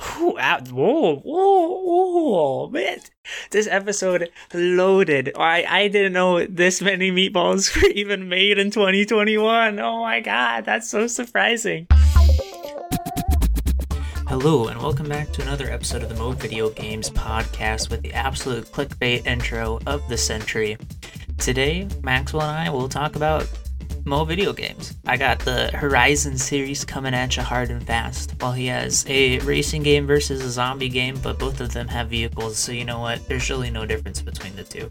Ooh, whoa, whoa, whoa, man. This episode loaded. I, I didn't know this many meatballs were even made in 2021. Oh my god, that's so surprising. Hello, and welcome back to another episode of the Mo Video Games podcast with the absolute clickbait intro of the century. Today, Maxwell and I will talk about Mo video games. I got the Horizon series coming at you hard and fast, while he has a racing game versus a zombie game, but both of them have vehicles, so you know what? There's really no difference between the two.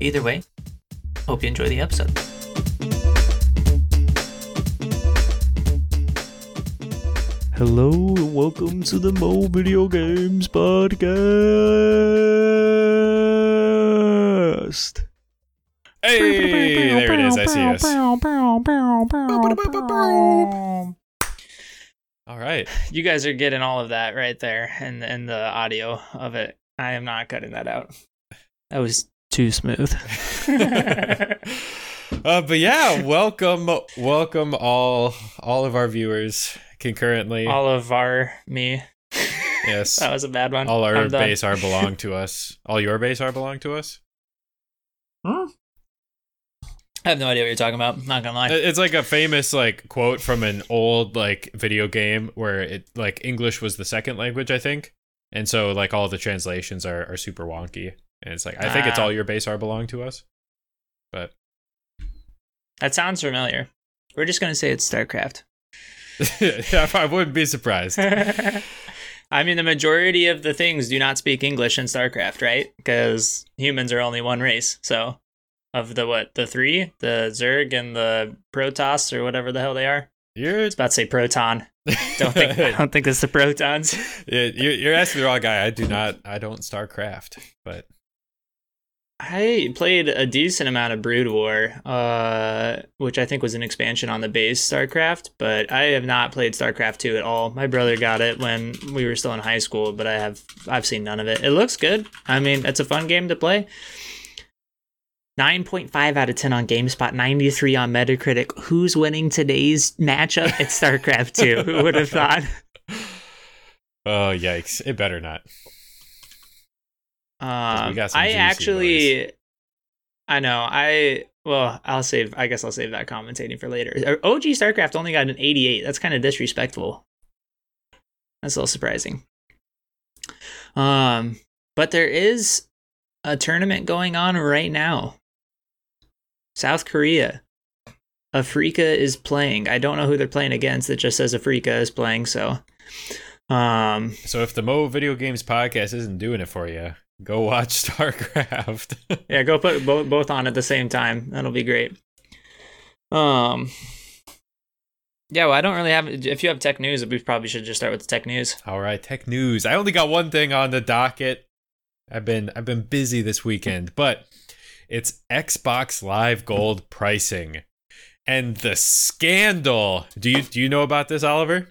Either way, hope you enjoy the episode. Hello, and welcome to the Mo Video Games Podcast. Hey, there it is. I see us. All right. You guys are getting all of that right there and and the audio of it. I am not cutting that out. That was too smooth. uh, but yeah, welcome, welcome all all of our viewers concurrently. all of our me. yes, That was a bad one. all our I'm base are belong to us. All your base are belong to us. I have no idea what you're talking about. Not gonna lie. It's like a famous like quote from an old like video game where it like English was the second language, I think, and so like all the translations are are super wonky. And it's like I think it's Ah. all your base are belong to us. But That sounds familiar. We're just gonna say it's StarCraft. yeah, I wouldn't be surprised. I mean, the majority of the things do not speak English in StarCraft, right? Because humans are only one race. So, of the what, the three, the Zerg and the Protoss or whatever the hell they are. You're I was about to say Proton. Don't think. I don't think it's the Protons. Yeah, you're, you're asking the wrong guy. I do not. I don't StarCraft, but I played a decent amount of Brood War, uh, which I think was an expansion on the base StarCraft, but I have not played StarCraft 2 at all. My brother got it when we were still in high school, but I have I've seen none of it. It looks good. I mean, it's a fun game to play. 9.5 out of 10 on GameSpot, 93 on Metacritic. Who's winning today's matchup? at StarCraft 2. Who would have thought? oh yikes! It better not. Um, got some I actually, I know. I well, I'll save. I guess I'll save that commentating for later. Uh, OG StarCraft only got an 88. That's kind of disrespectful. That's a little surprising. Um, but there is a tournament going on right now. South Korea. Afreeca is playing. I don't know who they're playing against. It just says Afreeca is playing. So, um, So if the Mo Video Games podcast isn't doing it for you, go watch StarCraft. Yeah, go put both both on at the same time. That'll be great. Um. Yeah, well, I don't really have. If you have tech news, we probably should just start with the tech news. All right, tech news. I only got one thing on the docket. I've been I've been busy this weekend, but it's Xbox Live Gold pricing. And the scandal. Do you do you know about this, Oliver?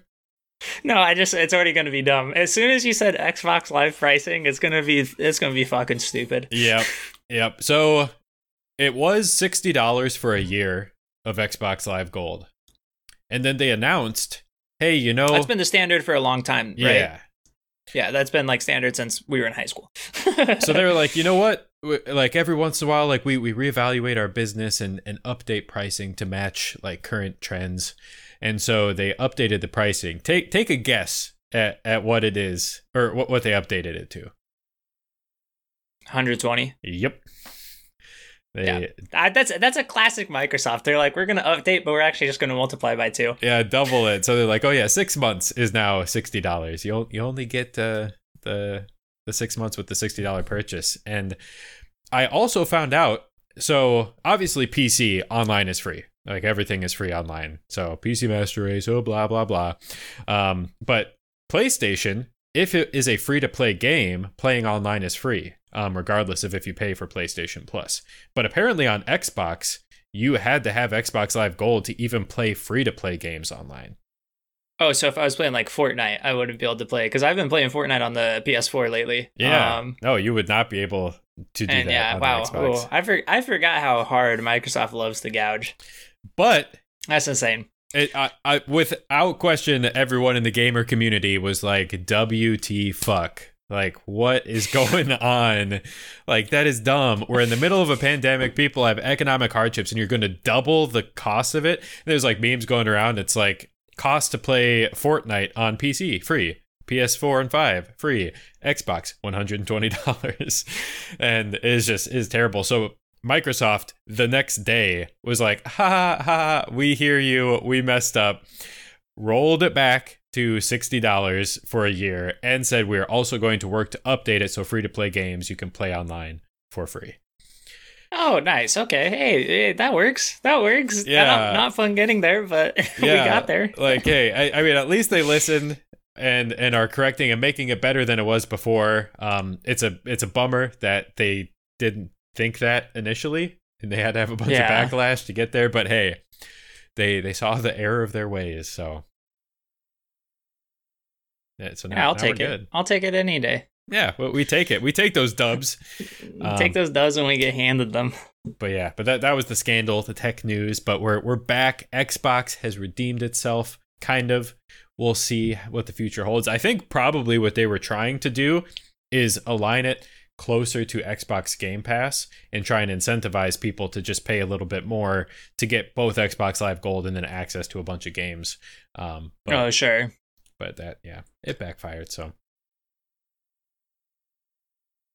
No, I just it's already going to be dumb. As soon as you said Xbox Live pricing, it's gonna be it's gonna be fucking stupid. Yep. Yep. So it was $60 for a year of Xbox Live Gold. And then they announced, "Hey, you know, That's been the standard for a long time, right? yeah, Yeah, that's been like standard since we were in high school. so they were like, you know what? Like every once in a while, like we we reevaluate our business and and update pricing to match like current trends. And so they updated the pricing. Take take a guess at, at what it is or what what they updated it to. 120. Yep. They, Yeah. that's that's a classic Microsoft. They're like, we're gonna update, but we're actually just gonna multiply by two. Yeah, double it. So they're like, oh yeah, six months is now sixty dollars. You you only get uh, the the six months with the sixty dollar purchase. And I also found out. So obviously, PC online is free. Like everything is free online. So PC Master Race, oh blah blah blah. Um, but PlayStation, if it is a free to play game, playing online is free, um, regardless of if you pay for PlayStation Plus. But apparently on Xbox, you had to have Xbox Live Gold to even play free to play games online. Oh, so if I was playing like Fortnite, I wouldn't be able to play because I've been playing Fortnite on the PS4 lately. Yeah. Um, no, you would not be able to do and that. yeah, wow. Xbox. I for, I forgot how hard Microsoft loves to gouge. But That's insane. it, I, I, without question, everyone in the gamer community was like, "WT fuck." Like, what is going on? Like, that is dumb. We're in the middle of a pandemic. People have economic hardships, and you're going to double the cost of it. And there's like memes going around. It's like cost to play Fortnite on PC free, PS4 and 5 free, Xbox $120. and it's just is terrible. So Microsoft the next day was like, ha ha ha, we hear you, we messed up, rolled it back to $60 for a year, and said we're also going to work to update it so free to play games you can play online for free. Oh, nice. Okay. Hey, hey that works. That works. Yeah. Not, not fun getting there, but we got there. like, hey, I, I mean, at least they listened and and are correcting and making it better than it was before. Um, it's a it's a bummer that they didn't think that initially, and they had to have a bunch Yeah. of backlash to get there. But hey, they they saw the error of their ways, so yeah. So now, Yeah, I'll now take it. good. I'll take it any day. Yeah, well, we take it. We take those dubs. Um, take those dubs when we get handed them. But yeah, but that that was the scandal, the tech news. But we're we're back. Xbox has redeemed itself, kind of. We'll see what the future holds. I think probably what they were trying to do is align it closer to Xbox Game Pass and try and incentivize people to just pay a little bit more to get both Xbox Live Gold and then access to a bunch of games. Um, but, oh, sure. but that yeah, it backfired. So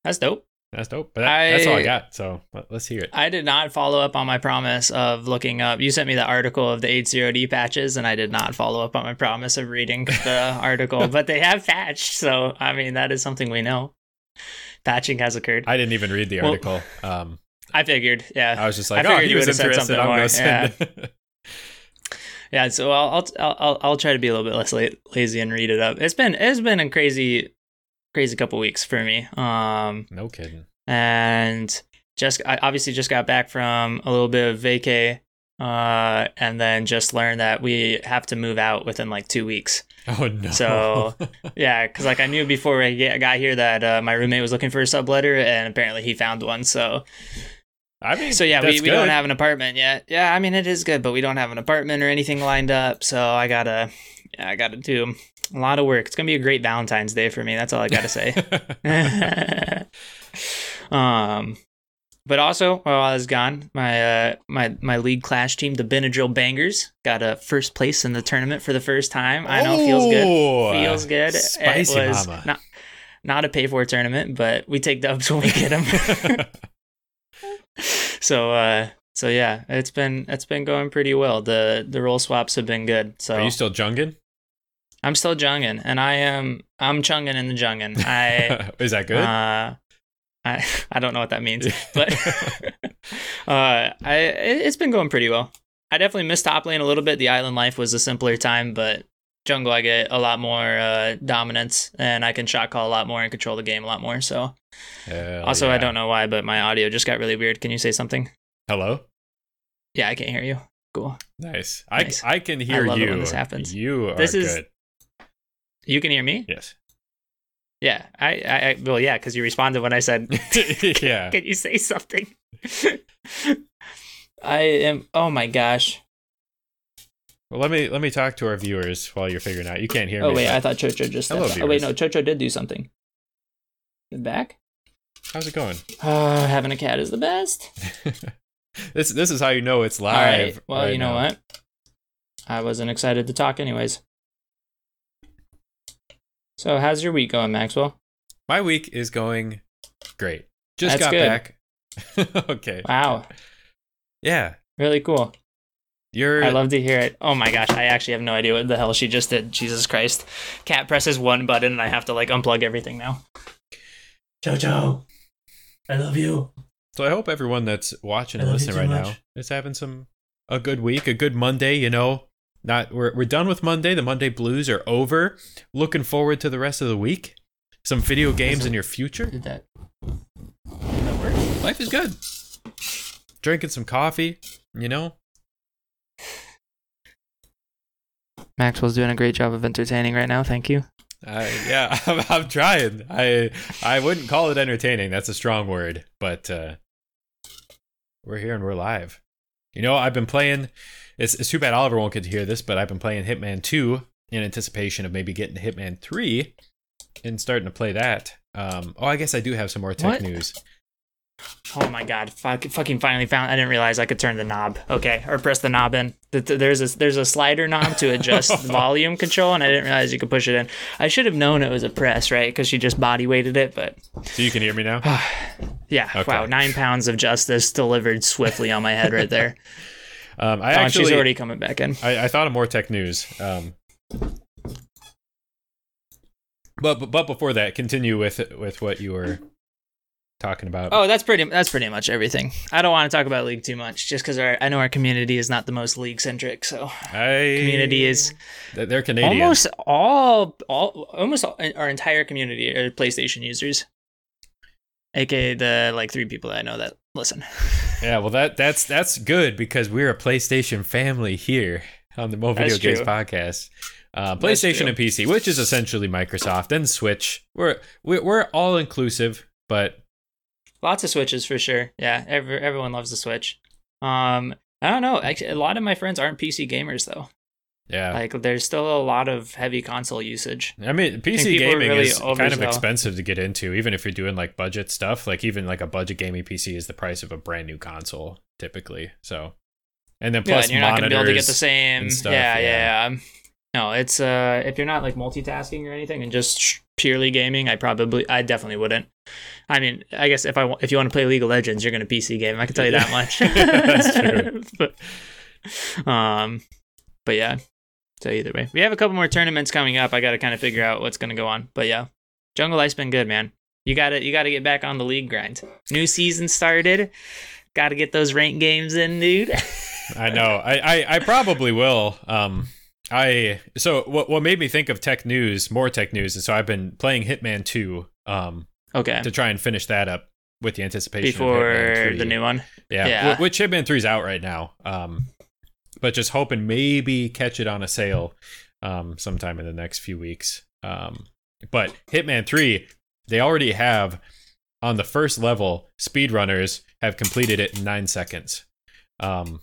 That's dope. That's dope. But that, that's all I I- got. So let, let's hear it. I did not follow up on my promise of looking up. You sent me the article of the 80D patches, and I did not follow up on my promise of reading the article. But they have patched, so I mean that is something we know. Patching has occurred. I, I didn't even read the Well- article. Um, I figured, yeah, I was just like, I oh, figured he you was interested. something I'm more, gonna send it. yeah. So I'll, I'll I'll I'll try to be a little bit less la- lazy and read it up. It's been it's been a crazy crazy couple weeks for me. Um, no kidding. and just I obviously just got back from a little bit of vacay uh and then just learned that we have to move out within like two weeks Oh no. So- yeah because like i knew before i got here that uh, my roommate was looking for a subletter and apparently he found one so I mean, so yeah we, we don't have an apartment yet yeah i mean it is good but we don't have an apartment or anything lined up so i gotta yeah, i gotta do a lot of work it's gonna be a great valentine's day for me that's all i gotta say um, but also while I was gone, my uh, my my league clash team, the Benadryl Bangers, got a first place in the tournament for the first time. I know, feels good. Oh, Feels good. Spicy it was mama. not not a pay for tournament, but we take dubs when we get them. so uh, so yeah, it's been it's been going pretty well. The the roll swaps have been good. So Are you still jungin? I'm still jungin, and I am I'm chungin in the jungin. I Is that good? uh, I I don't know what that means, but uh, I it, it's been going pretty well. I definitely missed top lane a little bit. The island life was a simpler time, but jungle I get a lot more uh, dominance, and I can shot call a lot more and control the game a lot more. So Hell also I don't know why, but my audio just got really weird. Can you say something? Hello. Yeah, I can't hear you. Cool. Nice. I Nice. I can hear love it you. when this happens. You are This is- good. You can hear me? Yes. Yeah. I I, I well yeah, because you responded when I said yeah. Can you say something? I am. Oh my gosh. Well, let me let me talk to our viewers while you're figuring out. You can't hear Oh me. Oh wait, but I thought Chocho just. Hello. Oh wait, no, Chocho did do something. Back. How's it going? Uh, having a cat is the best. this this is how you know it's All right. live. Well, right you know now. what? I wasn't excited to talk, anyways. So, how's your week going, Maxwell? My week is going great. Just That's got good. back. okay. Wow, Yeah. really cool. You're I love to hear it. Oh my gosh, I actually have no idea what the hell she just did. Jesus Christ. Cat presses one button and I have to like unplug everything now. Jojo, I love you. So I hope everyone that's watching and listening too right now is having some a good week, a good Monday. You know, not we're we're done with Monday. The Monday blues are over. Looking forward to the rest of the week. Some video games in your future. Did that? Did that work? Life is good. Drinking some coffee. You know. Maxwell's doing a great job of entertaining right now. Thank you. I yeah, I'm, I'm trying. I I wouldn't call it entertaining. That's a strong word, but uh, we're here and we're live. You know, I've been playing. It's, it's too bad Oliver won't get to hear this, but I've been playing Hitman 2 in anticipation of maybe getting Hitman 3 and starting to play that. Um, oh, I guess I do have some more tech What? news. Oh my god! Fuck, fucking finally found. I didn't realize I could turn the knob. Okay, or press the knob in. Th- th- There's a there's a slider knob to adjust the volume control, and I didn't realize you could push it in. I should have known it was a press, right? Because she just body weighted it. But So you can hear me now? yeah, Okay. wow, nine pounds of justice delivered swiftly on my head right there. Um, I Oh, actually, she's already coming back in. I, I thought of more tech news. Um, but, but but before that, continue with with what you were talking about. Oh, that's pretty. That's pretty much everything. I don't want to talk about league too much, just because I know our community is not the most league centric. So I, community is They're Canadian. almost all, all, almost all, our entire community are PlayStation users, aka the like three people that I know that listen. Yeah, well that that's that's good because we're a PlayStation family here on the Mo Video Games podcast. Uh, PlayStation and PC, which is essentially Microsoft and Switch. We're we're, we're all inclusive, but Lots of switches for sure. Yeah, every, everyone loves the Switch. Um, I don't know. Actually, a lot of my friends aren't PC gamers though. Yeah. Like, there's still a lot of heavy console usage. I mean, PC are gaming really is kind of expensive to get into, even if you're doing like budget stuff. Like even like a budget gaming PC is the price of a brand new console typically. So, and then Yeah, plus and you're not gonna be able to get the same. stuff, yeah, yeah. yeah, yeah. No, it's uh, if you're not like multitasking or anything and just purely gaming, I probably, I definitely wouldn't. I mean, I guess if I if you want to play League of Legends, you're gonna PC game. I can tell you that much. That's true. but, um, but yeah. So either way, we have a couple more tournaments coming up. I got to kind of figure out what's gonna go on. But yeah, Jungle Life's been good, man. You got to you got to get back on the league grind. New season started. Got to get those rank games in, dude. I know. I, I, I probably will. Um, I so what what made me think of tech news, more tech news, is so I've been playing Hitman two, um, okay. to try and finish that up with the anticipation Before Hitman 3. the new one. yeah, yeah. which Hitman three is out right now. Um, but just hoping maybe catch it on a sale, um, sometime in the next few weeks. Um, but Hitman three, they already have on the first level, speedrunners have completed it in nine seconds. Um,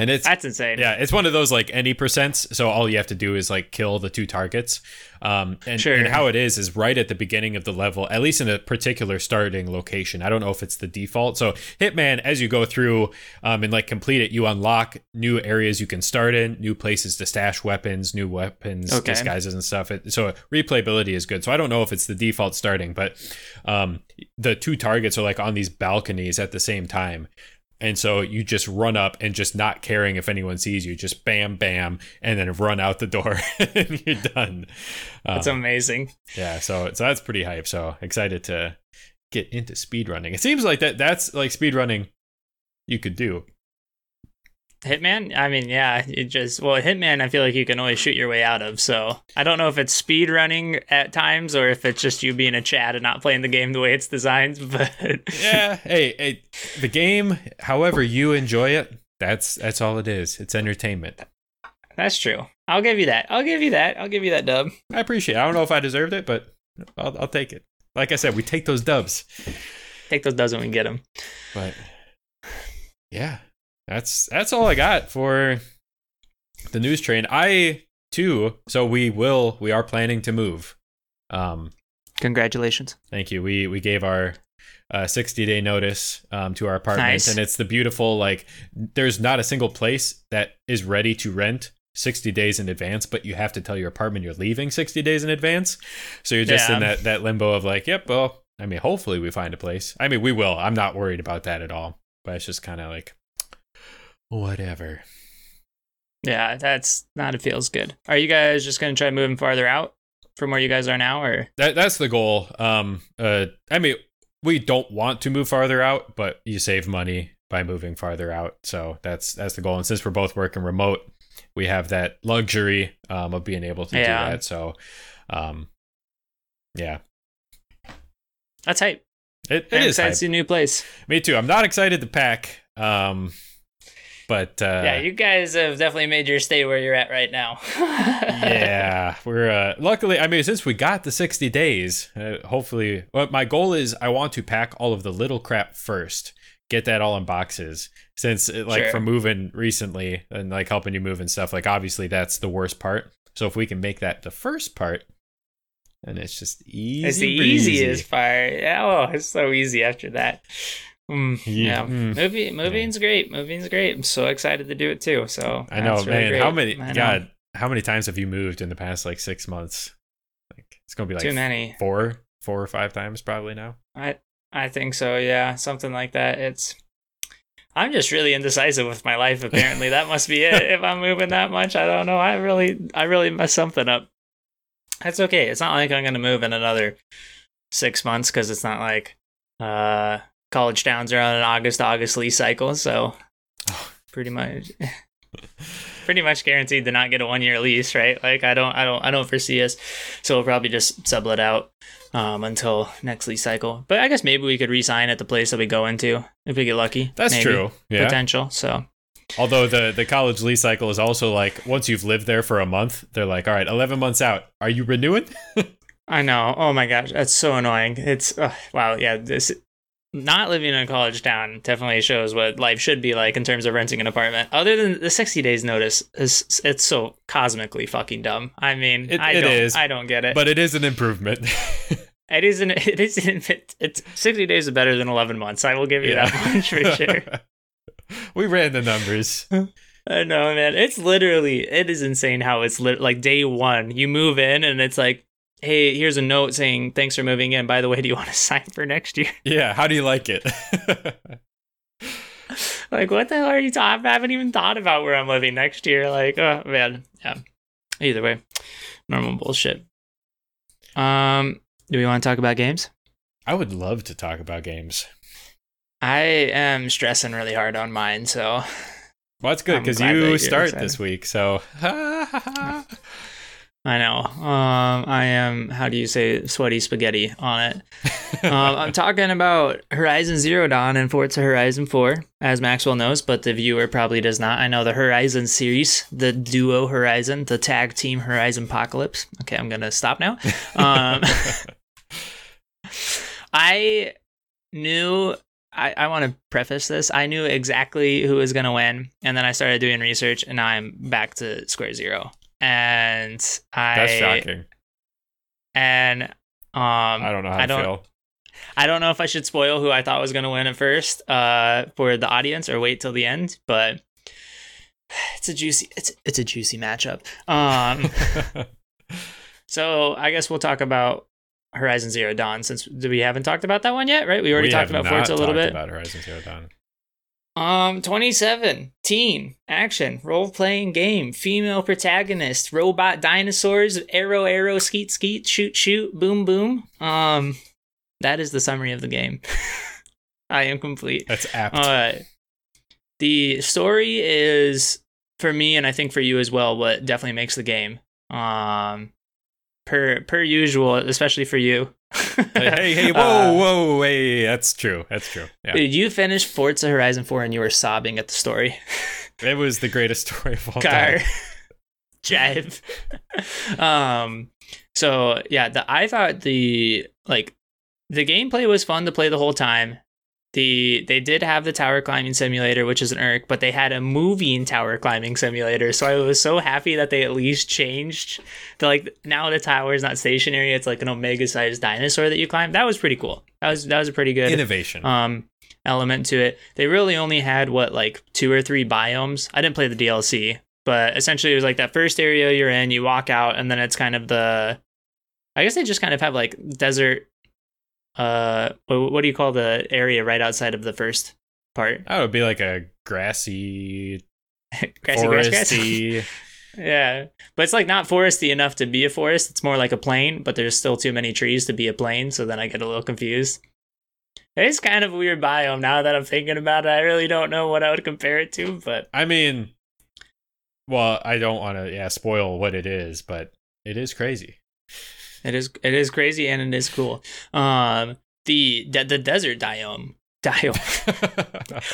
and it's That's insane. yeah, it's one of those like any percents. So all you have to do is like kill the two targets. Um, and, Sure. and how it is is right at the beginning of the level, at least in a particular starting location. I don't know if it's the default. So Hitman, as you go through um, and like complete it, you unlock new areas you can start in, new places to stash weapons, new weapons, Okay. disguises and stuff. It, so replayability is good. So I don't know if it's the default starting, but um, the two targets are like on these balconies at the same time. And so you just run up and just not caring if anyone sees you, just bam, bam, and then run out the door and you're done. That's Um, amazing. yeah, so so that's pretty hype. So excited to get into speedrunning. It seems like that that's like speedrunning you could do. Hitman? I mean, yeah, it just well, Hitman I feel like you can always shoot your way out of. So I don't know if it's speed running at times or if it's just you being a Chad and not playing the game the way it's designed, but Yeah, hey, hey, the game, however you enjoy it, that's that's all it is. It's entertainment. that's true. I'll give you that. I'll give you that. I'll give you that dub. I appreciate. it. I don't know if I deserved it, but I'll, I'll take it. Like I said, we take those dubs. Take those dubs when we get them. But yeah, that's that's all I got for the news train. I too. So we will. We are planning to move. Um, Congratulations. thank you. We we gave our uh, 60 day notice um, to our apartment, Nice. and it's the beautiful like. There's not a single place that is ready to rent. 60 days in advance, but you have to tell your apartment you're leaving 60 days in advance. So you're just Yeah. in that, that limbo of like, yep, well, I mean, hopefully we find a place. I mean, we will. I'm not worried about that at all. But it's just kind of like, whatever. Yeah, that's not. It feels good. Are you guys just gonna try moving farther out from where you guys are now, or That that's the goal. Um, uh, I mean, we don't want to move farther out, but you save money by moving farther out. So that's that's the goal. And since we're both working remote, we have that luxury um, of being able to Yeah. do that. So, um, yeah, that's hype? it, I'm it is. excited hype. to see a new place. Me too. I'm not excited to pack. Um, but uh, yeah, you guys have definitely made your stay where you're at right now. yeah, we're uh, luckily. I mean, since we got the 60 days, uh, hopefully, well, my goal is I want to pack all of the little crap first. get that all in boxes since like Sure. for moving recently and like helping you move and stuff like obviously that's the worst part so if we can make that the first part and it's just easy it's the breezy. easiest part. Yeah, oh, it's so easy after that. Mm, Yeah. yeah, Mm. movie moving's great. Moving's great. I'm so excited to do it too. So i know that's really man great. how many god how many times have you moved in the past like six months like it's gonna be like too many. four four or five times probably now I I think so. Yeah, something like that. It's. I'm just really indecisive with my life. Apparently, that must be it. If I'm moving that much, I don't know. I really, I really messed something up. That's okay. It's not like I'm gonna move in another six months because it's not like uh college towns are on an August to August lease cycle. So pretty much, pretty much guaranteed to not get a one year lease, right? Like I don't, I don't, I don't foresee us. So we'll probably just sublet out um, until next lease cycle. But I guess maybe we could re-sign at the place that we go into if we get lucky. that's Maybe. true yeah Potential. So Although the the college lease cycle is also like once you've lived there for a month, they're like, all right, eleven months out, are you renewing? I know. Oh my gosh, that's so annoying. It's uh, wow. Yeah, this not living in a college town definitely shows what life should be like in terms of renting an apartment. Other than the sixty days notice is it's so cosmically fucking dumb. I mean, It- I it don't, is, I don't get it. but it is an improvement. it isn't. It isn't. It's sixty days is better than eleven months. I will give you that much for sure. we ran the numbers. I know, man. It's literally it is insane how it's lit- like day one. You move in and it's like, hey, here's a note saying thanks for moving in. By the way, do you want to sign for next year? Yeah, how do you like it? like, what the hell are you talking? About? I haven't even thought about where I'm living next year. Like, oh man, yeah. Either way, normal bullshit. Um, do we want to talk about games? I would love to talk about games. I am stressing really hard on mine, so Well, that's good because you start excited. this week. So, I know. Um, I am. How do you say sweaty spaghetti on it? um, I'm talking about Horizon Zero Dawn and Forza Horizon 4, as Maxwell knows, but the viewer probably does not. I know the Horizon series, the duo Horizon, the tag team Horizon Apocalypse. Okay, I'm gonna stop now. Um, I knew. I, I want to preface this. I knew exactly who was gonna win, and then I started doing research, and now I'm back to square zero. And I that's shocking. and um I don't know how I don't- feel. I don't know if I should spoil who I thought was going to win at first uh, for the audience or wait till the end, but it's a juicy it's it's a juicy matchup. Um, so I guess we'll talk about Horizon Zero Dawn since we haven't talked about that one yet, right? We already We talked about Forza a little bit. about Horizon Zero Dawn. Um, 27, teen, action, role playing game, female protagonist, robot dinosaurs, arrow, arrow, skeet, skeet, shoot, shoot, boom, boom. Um, that is the summary of the game. I am complete. That's apt. Uh, the story is for me, and I think for you as well, what definitely makes the game. Um, per per usual, especially for you. hey, hey, whoa, Uh, whoa, hey, that's true. That's true. Yeah. Dude, you finished Forza Horizon 4 and you were sobbing at the story. It was the greatest story of all car time. drive um so yeah the i thought the like the gameplay was fun to play the whole time the they did have the tower climbing simulator which is an irk but they had a moving tower climbing simulator so i was so happy that they at least changed the like now the tower is not stationary it's like an omega sized dinosaur that you climb that was pretty cool that was that was a pretty good Innovation. um element to it. They really only had what like two or three biomes. I didn't play the DLC, but essentially it was like that first area you're in, you walk out and then it's kind of the I guess they just kind of have like desert uh what, what do you call the area right outside of the first part? Oh, it'd be like a grassy, Grassy, grass, grass. yeah. But it's like not foresty enough to be a forest. It's more like a plain, but there's still too many trees to be a plain, so then I get a little confused. It's kind of a weird biome now that I'm thinking about it. I really don't know what I would compare it to, but I mean, well, I don't want to yeah spoil what it is, but it is crazy. It is it is crazy and it is cool. Um the the, the desert biome biome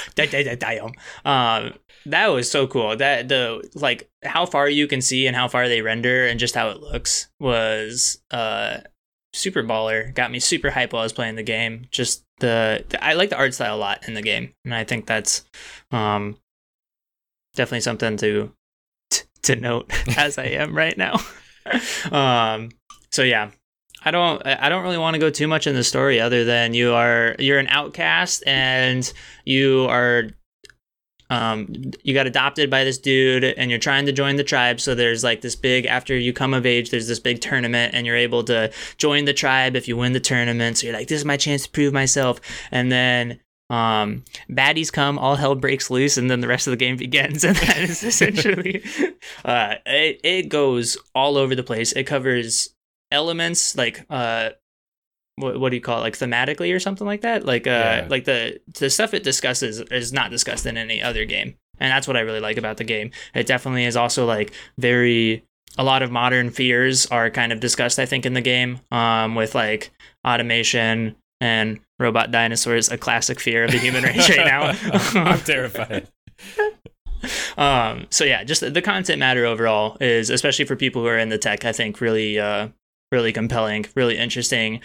Di- di- di- biome. Um, that was so cool. That the like how far you can see and how far they render and just how it looks was uh super baller. Got me super hype while I was playing the game. Just the, the I like the art style a lot in the game, and I think that's um definitely something to t- to note as I am right now. um, so yeah, I don't I don't really want to go too much in the story other than you are you're an outcast and you are um you got adopted by this dude and you're trying to join the tribe. So there's like this big after you come of age there's this big tournament and you're able to join the tribe if you win the tournament. So you're like this is my chance to prove myself. And then um baddies come all hell breaks loose and then the rest of the game begins. And that is essentially uh it, it goes all over the place. It covers elements like uh what, what do you call it like thematically or something like that like uh Yeah. like the the stuff it discusses is not discussed in any other game and that's what i really like about the game it definitely is also like very a lot of modern fears are kind of discussed i think in the game um with like automation and robot dinosaurs a classic fear of the human race right now I'm terrified. um so yeah just the content matter overall is especially for people who are in the tech i think really uh really compelling really interesting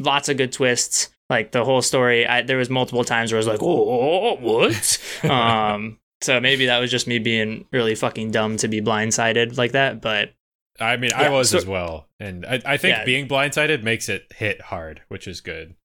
lots of good twists. Like the whole story I, there was multiple times where i was like oh what? Um so maybe that was just me being really fucking dumb to be blindsided like that but I mean, I was so- as well, and I, I think Yeah. being blindsided makes it hit hard, which is good.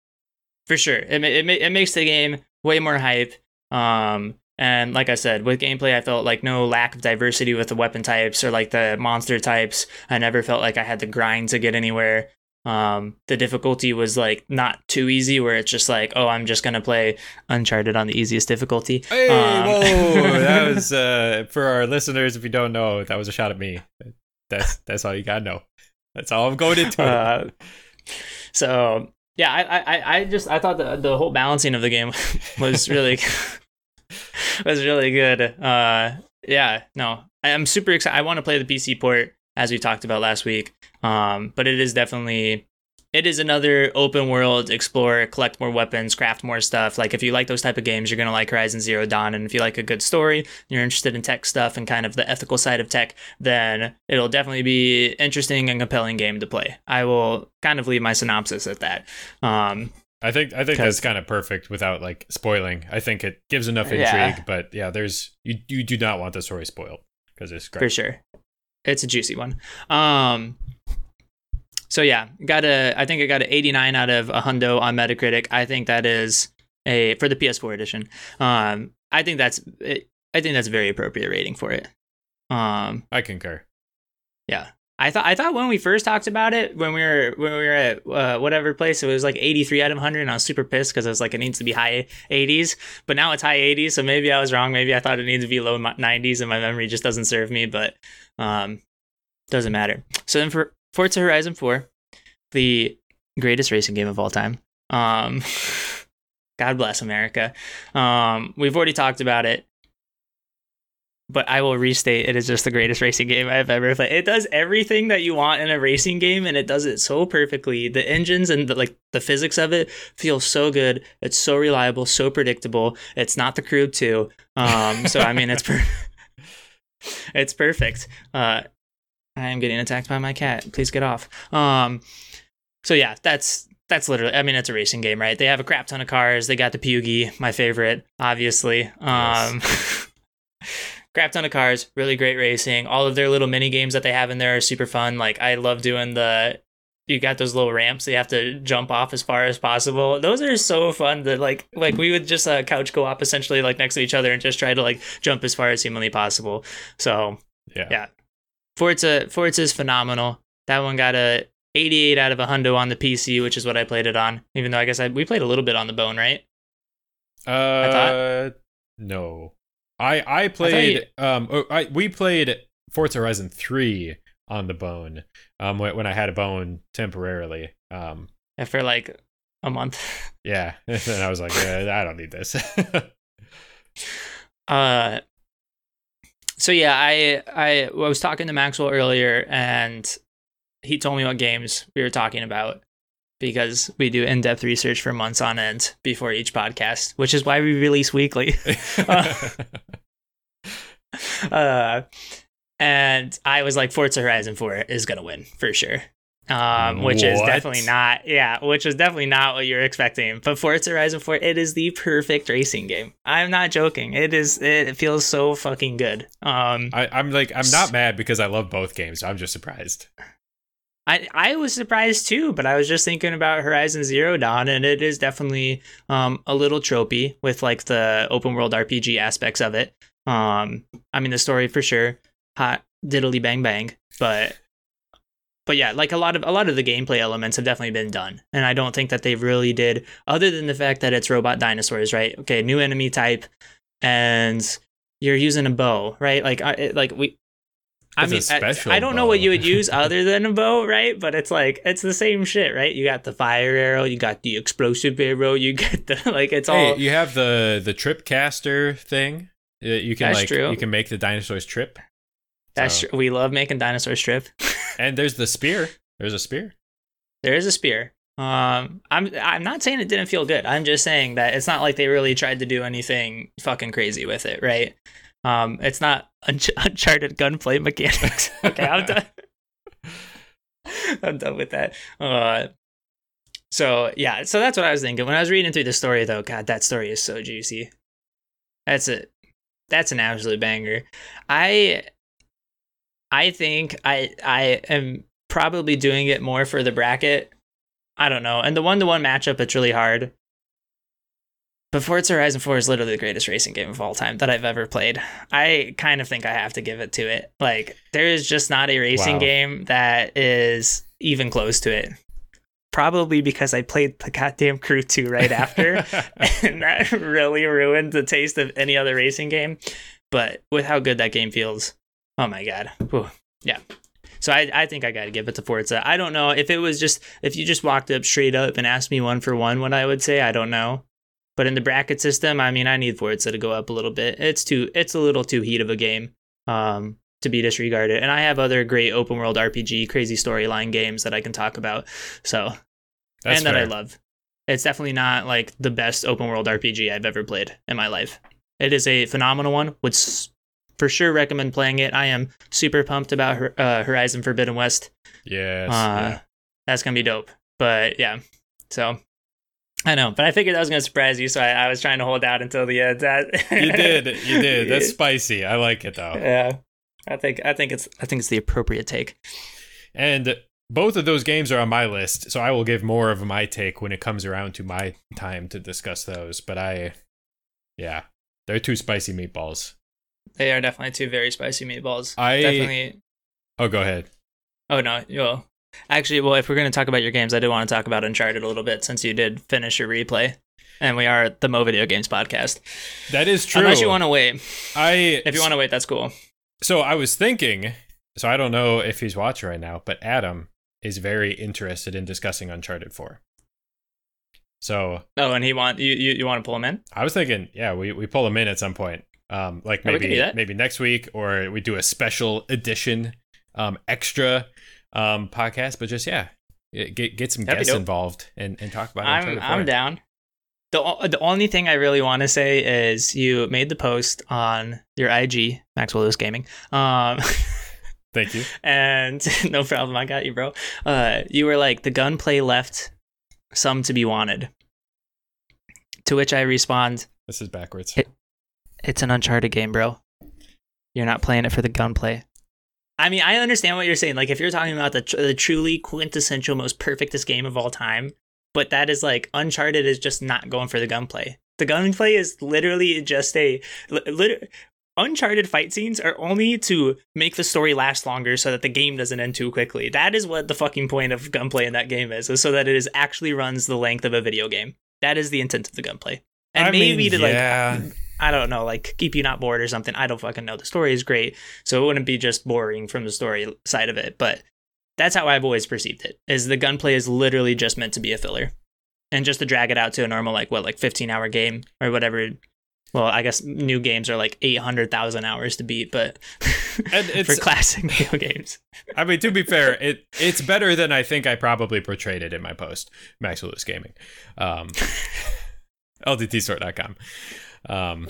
for sure. It, it, it makes the game way more hype. Um and like i said with gameplay i felt like no lack of diversity with the weapon types or like the monster types i never felt like i had to grind to get anywhere um the difficulty was like not too easy where it's just like oh i'm just gonna play uncharted on the easiest difficulty Hey, Um, whoa! that was uh, for our listeners. If you don't know, that was a shot at me. That's that's all you gotta know. That's all I'm going into. Uh, so yeah, I, I, I just I thought the the whole balancing of the game was really was really good. Uh, yeah, no, I'm super excited. I want to play the PC port as we talked about last week. Um, but it is definitely it is another open world explore, collect more weapons, craft more stuff. Like if you like those type of games, you're gonna like Horizon Zero Dawn, and if you like a good story, you're interested in tech stuff and kind of the ethical side of tech, then it'll definitely be interesting and compelling game to play. I will kind of leave my synopsis at that. Um, I think I think that's kind of perfect without like spoiling. I think it gives enough intrigue, Yeah. but yeah, there's you you do not want the story spoiled because it's great. for sure. It's a juicy one. Um, so yeah, got a. I think I got an 89 out of a hundo on Metacritic. I think that is a for the PS4 edition. Um, I think that's I think that's a very appropriate rating for it. Um, I concur. yeah. I thought I thought when we first talked about it when we were when we were at uh, whatever place it was like 83 out of 100 and I was super pissed because I was like it needs to be high 80s but now it's high 80s so maybe I was wrong. Maybe I thought it needs to be low 90s and my memory just doesn't serve me but um doesn't matter. So then for Forza Horizon 4 the greatest racing game of all time um God bless America. Um we've already talked about it but I will restate it is just the greatest racing game I've ever played. It does everything that you want in a racing game and it does it so perfectly. The engines and the like the physics of it feel so good. It's so reliable, so predictable. It's not the crew 2. Um so I mean it's per- it's perfect. Uh I am getting attacked by my cat. Please get off. Um so yeah, that's that's literally I mean it's a racing game, right? They have a crap ton of cars. They got the Pugy, my favorite, obviously. Um crap ton of cars, really great racing. All of their little mini games that they have in there are super fun. Like I love doing the you got those little ramps that you have to jump off as far as possible. Those are so fun that like like we would just uh, couch co op essentially like next to each other and just try to like jump as far as humanly possible. So Yeah. Yeah. Forza Forza is phenomenal. That one got a 88 out of a hundo on the PC, which is what I played it on. Even though I guess I, we played a little bit on the bone, right? Uh, thought- no. I I played um oh, I we played Forza Horizon 3 on the bone um when, when I had a bone temporarily. Um and For like a month. yeah, and I was like, yeah, I don't need this. Uh, so yeah, I, I I was talking to Maxwell earlier, and he told me what games we were talking about because we do in-depth research for months on end before each podcast, which is why we release weekly. uh, and I was like, Forza Horizon 4 is gonna win for sure. um, which is definitely not, yeah, which is definitely not what you're expecting. But Forza Horizon 4, it is the perfect racing game. I'm not joking. It is. It feels so fucking good. Um, I, I'm like I'm not mad because I love both games. I'm just surprised. I I was surprised too, but I was just thinking about Horizon Zero Dawn, and it is definitely um a little tropey with like the open world RPG aspects of it. Um, I mean the story for sure, hot diddly bang bang, but but yeah, like a lot of a lot of the gameplay elements have definitely been done, and I don't think that they really did, other than the fact that it's robot dinosaurs, right? Okay, new enemy type, and you're using a bow, right? Like I like we. I mean, I- I don't know what you would use other than a bow, right? But it's like it's the same shit, right? You got the fire arrow, you got the explosive arrow, you get the like it's all Hey, you have the the trip caster thing. You can That's like true. you can make the dinosaurs trip. that's so- true. we love making dinosaurs trip. And there's the spear. There's a spear. there is a spear. Um, I'm I'm not saying it didn't feel good. I'm just saying that it's not like they really tried to do anything fucking crazy with it, right? Um, it's not unch- uncharted gunplay mechanics. okay, I'm done. I'm done with that. Uh, so yeah, so that's what I was thinking when I was reading through the story. Though, God, that story is so juicy. That's it. That's an absolute banger. I I think I I am probably doing it more for the bracket. I don't know. And the one to one matchup, it's really hard. But Forza Horizon 4 is literally the greatest racing game of all time that I've ever played. I kind of think I have to give it to it. Like, there is just not a racing Wow. game that is even close to it. Probably because I played the goddamn Crew 2 right after. and that really ruined the taste of any other racing game. But with how good that game feels, oh my god, Whew. yeah. So I, I think I got to give it to Forza. I don't know if it was just if you just walked up straight up and asked me one for one, what I would say. I don't know. But in the bracket system, I mean, I need Forza to go up a little bit. It's too it's a little too heat of a game um, to be disregarded. And I have other great open world RPG, crazy storyline games that I can talk about. So That's and that I love. It's definitely not like the best open world RPG I've ever played in my life. It is a phenomenal one. Would s- for sure recommend playing it. I am super pumped about uh, Horizon Forbidden West. Yes. Uh, yeah. That's gonna be dope. But yeah, so I know, but I figured that was gonna surprise you, so I, I was trying to hold out until the end. You did. You did. That's spicy. I like it though. yeah. I think I think it's I think it's the appropriate take. And both of those games are on my list, so I will give more of my take when it comes around to my time to discuss those. But I, yeah, they're two spicy meatballs. They are definitely two very spicy meatballs. I- definitely Oh, go ahead. Oh no, well, actually, well, if we're going to talk about your games, I did want to talk about Uncharted a little bit since you did finish your replay, and we are the Mo Video Games podcast. That is true. Unless you want to wait, I if you want to wait, that's cool. So I was thinking. So I don't know if he's watching right now, but Adam is very interested in discussing Uncharted Four. So Oh, and he want you you, you want to pull him in? I was thinking, yeah, we, we pull him in at some point. Um, like Yeah, maybe do that. maybe next week, or we do a special edition, um, extra, um, podcast. But just yeah, get get some That'd guests involved and, and talk about. I'm Uncharted I'm 4. down. The the only thing I really want to say is you made the post on your IG Maxwell Lewis Gaming. Um. Thank you. and no problem, I got you, bro. Uh, you were like the gunplay left some to be wanted. To which I respond, This is backwards. It- It's an Uncharted game, bro. You're not playing it for the gunplay. I mean, I understand what you're saying. Like, if you're talking about the, tr- the truly quintessential, most perfectest game of all time, but that is like Uncharted is just not going for the gunplay. The gunplay is literally just a. Lit- Uncharted fight scenes are only to make the story last longer so that the game doesn't end too quickly. That is what the fucking point of gunplay in that game is, is so that it is actually runs the length of a video game. That is the intent of the gunplay. And I mean, maybe to like yeah. I don't know, like keep you not bored or something. I don't fucking know. The story is great, so it wouldn't be just boring from the story side of it. But that's how I've always perceived it. Is the gunplay is literally just meant to be a filler, and just to drag it out to a normal like what like fifteen hour game or whatever. Well, I guess new games are like eight hundred thousand hours to beat, but for classic video games, I mean, to be fair, it it's better than I think I probably portrayed it in my post, Max Lewis Gaming. Um, LDTstore.com. Um,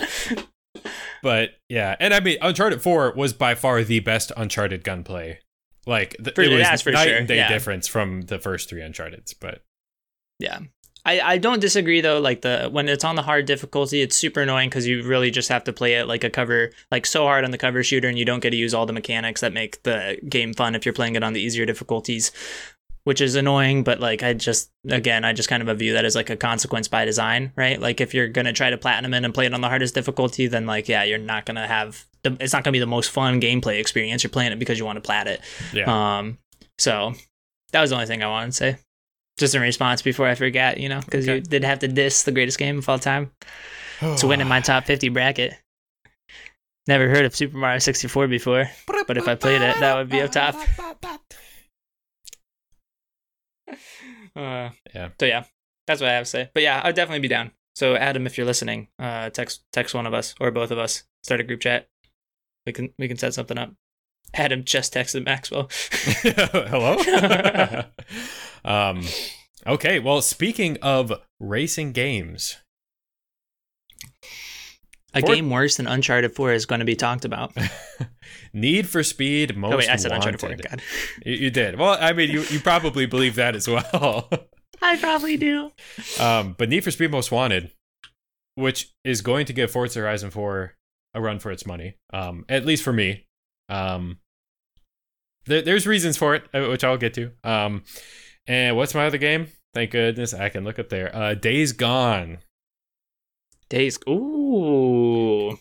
but yeah, and I mean, Uncharted 4 was by far the best Uncharted gunplay Like th- For- it was night sure, and day yeah. difference from the first three Uncharted's, but Yeah. I, I don't disagree though. Like the when it's on the hard difficulty, it's super annoying because you really just have to play it like a cover, like so hard on the cover shooter, and you don't get to use all the mechanics that make the game fun if you're playing it on the easier difficulties, which is annoying. But like I just again, I just kind of view that as like a consequence by design, right? Like if you're gonna try to platinum it and play it on the hardest difficulty, then like yeah, you're not gonna have the, it's not gonna be the most fun gameplay experience. You're playing it because you want to plat it. yeah. Um, so that was the only thing I wanted to say. Just in response before I forget, you know, because you did have to diss the greatest game of all time to win in my top 50 bracket. Never heard of Super Mario 64 before, but if I played it, that would be up top. Uh, Yeah. So yeah, that's what I have to say. But yeah, I'd definitely be down. So Adam, if you're listening, uh, text text one of us or both of us. Start a group chat. We can we can set something up. Adam just texted Maxwell. Hello. um. Okay. Well, speaking of racing games, A game worse than Uncharted 4 is going to be talked about. Need for Speed Most oh wait, I said Wanted. Uncharted 4. God. You, you did. Well, I mean, you, you probably believe that as well. I probably do. um, but Need for Speed Most Wanted, which is going to give Forza Horizon 4 a run for its money, um, at least for me. Um, there, there's reasons for it, uh, which I'll get to. Um, and what's my other game? Thank goodness I can look up there. Uh, Days Gone. Days. Ooh.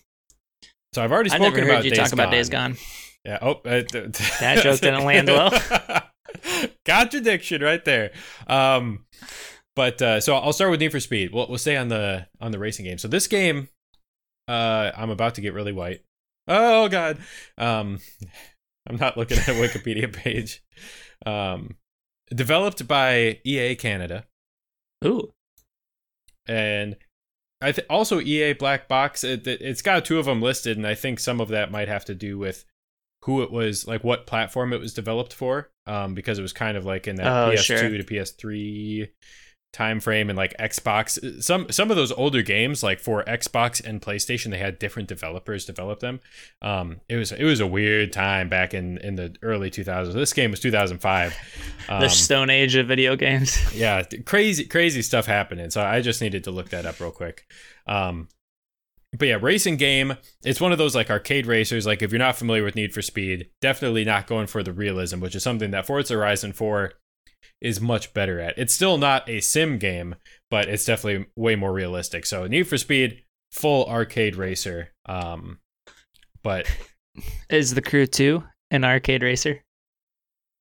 So I've already I spoken never heard about you Days talk Gone. about Days Gone. Yeah. Oh, uh, th- That joke didn't land well. Contradiction right there. Um, but uh, so I'll start with Need for Speed. We'll we'll stay on the on the racing game. So this game, uh, I'm about to get really white. Oh God. Um, I'm not looking at a Wikipedia page. Um, developed by EA Canada Ooh. and I th- also EA Black Box. It, it's got two of them listed, and I think some of that might have to do with who it was, like what platform it was developed for, um, because it was kind of like in that Oh, PS2 sure. to PS3 time frame, and like Xbox. Some some of those older games, like for Xbox and PlayStation, they had different developers develop them. Um, it was it was a weird time back in in the early 2000s. This game was 2005. Um, The Stone Age of video games. yeah crazy crazy stuff happening so i just needed to look that up real quick um but yeah racing game it's one of those like arcade racers like if you're not familiar with need for speed definitely not going for the realism which is something that forza horizon 4 is much better at it's still not a sim game but it's definitely way more realistic so need for speed full arcade racer um but Is the crew 2 an arcade racer?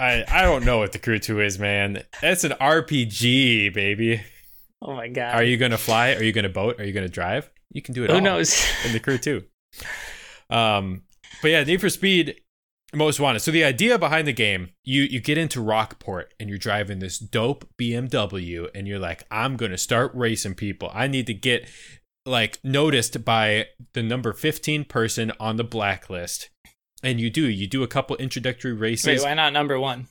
i i don't know what the crew 2 is man it's an rpg baby Oh my god. Are you to fly? Are you to boat? Are you to drive? You can do it Who all knows? in the crew two. Um, but yeah, Need for Speed Most Wanted. So the idea behind the game, you you get into Rockport and you're driving this dope BMW and you're like, I'm going to start racing people. I need to get like noticed by the number 15 person on the blacklist. And you do. You do a couple introductory races. Wait, why not number 1?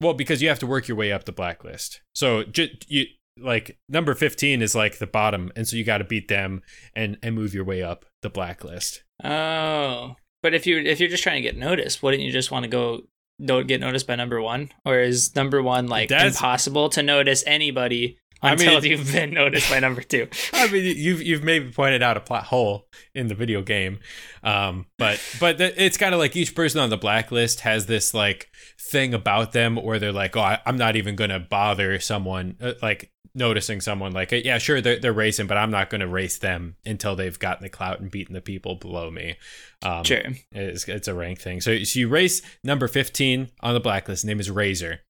Well, because you have to work your way up the blacklist. So j- you like number 15 is like the bottom and so you got to beat them and and move your way up the blacklist. Oh. But if you if you're just trying to get noticed, wouldn't you just want to go don't get noticed by number 1? Or is number 1 like That's- impossible to notice anybody I until mean- you've been noticed by number 2? I mean, you've you've maybe pointed out a plot hole in the video game, um, but but it's kind of like each person on the blacklist has this like thing about them where they're like, oh, I, I'm not even gonna bother someone uh, like noticing someone like, yeah, sure, they're they're racing, but I'm not gonna race them until they've gotten the clout and beaten the people below me. Um, Sure. It's, it's a rank thing. So, so you race number 15 on the blacklist. Name is Razor.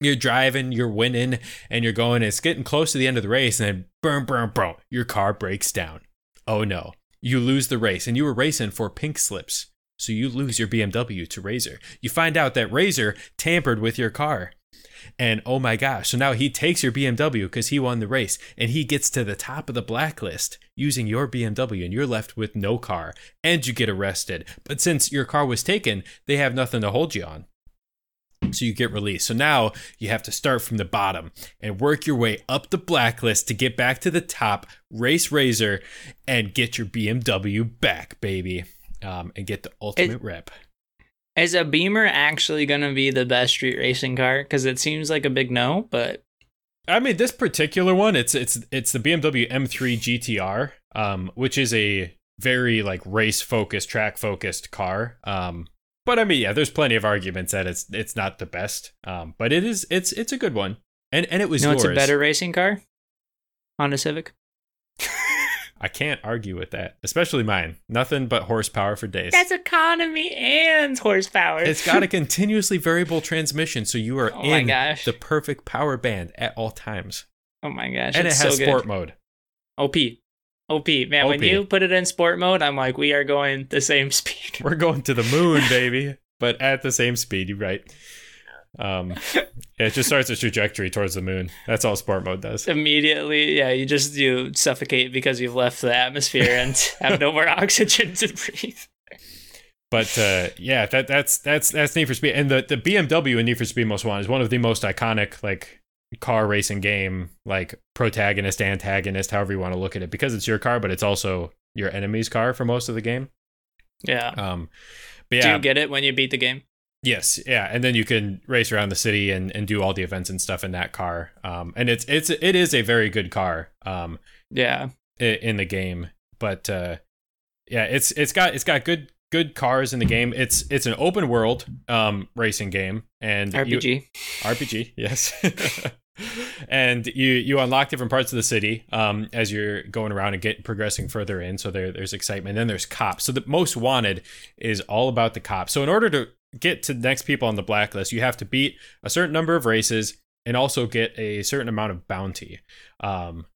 You're driving, you're winning, and you're going. It's getting close to the end of the race, and then boom, boom, boom, your car breaks down. Oh no. You lose the race, and you were racing for pink slips. So you lose your BMW to Razor. You find out that Razor tampered with your car. And oh my gosh, so now he takes your BMW because he won the race and he gets to the top of the blacklist using your BMW and you're left with no car and you get arrested. But since your car was taken, they have nothing to hold you on. So you get released. So now you have to start from the bottom and work your way up the blacklist to get back to the top, race Razor, and get your BMW back, baby. Um, and get the ultimate rep. Is a Beamer actually going to be the best street racing car? Because it seems like a big no, but I mean, this particular one, it's it's it's the BMW M3 GTR, um, which is a very like race focused, track focused car. Um, but I mean, yeah, there's plenty of arguments that it's it's not the best. Um, but it is it's it's a good one, and and it was you know, yours. it's a better racing car. Honda Civic. I can't argue with that, especially mine. Nothing but horsepower for days. That's economy and horsepower. It's got a continuously variable transmission, so you are Oh in gosh. the perfect power band at all times. oh my gosh, and it has so sport mode. OP. OP. Man, when you put it in sport mode, I'm like, we are going the same speed. We're going to the moon, baby, but at the same speed. You're right. Um, yeah, it just starts a trajectory towards the moon. That's all sport mode does. Immediately, yeah, you just you suffocate because you've left the atmosphere and have no more oxygen to breathe. But uh, yeah, that that's that's that's Need for Speed, and the the BMW in Need for Speed Most Wanted is one of the most iconic like car racing game like protagonist antagonist however you want to look at it because it's your car but it's also your enemy's car for most of the game Yeah. um but Do you get it when you beat the game? yes yeah and then you can race around the city and, and do all the events and stuff in that car um and it's it's it is a very good car um Yeah. in the game but uh yeah it's it's got it's got good good cars in the game it's it's an open world um racing game and you- RPG. RPG, yes. and you you unlock different parts of the city um, as you're going around and get progressing further in. So there there's excitement. Then there's cops. So the most wanted is all about the cops. So in order to get to the next people on the blacklist, you have to beat a certain number of races and also get a certain amount of bounty. Um,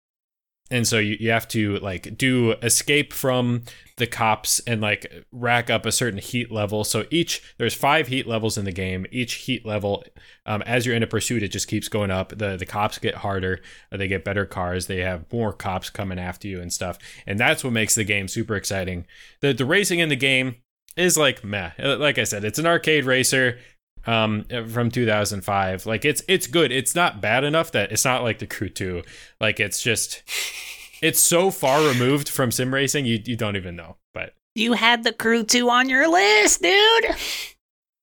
and so you, you have to like do escape from the cops and like rack up a certain heat level. So each there's five heat levels in the game. Each heat level um, as you're in a pursuit it just keeps going up. The the cops get harder. They get better cars. They have more cops coming after you and stuff. And that's what makes the game super exciting. The the racing in the game is like meh. Like i said it's an arcade racer um from 2005 like it's it's good. It's not bad enough that it's not like the crew 2 like it's just it's so far removed from sim racing you, you don't even know but You had the crew two on your list, dude.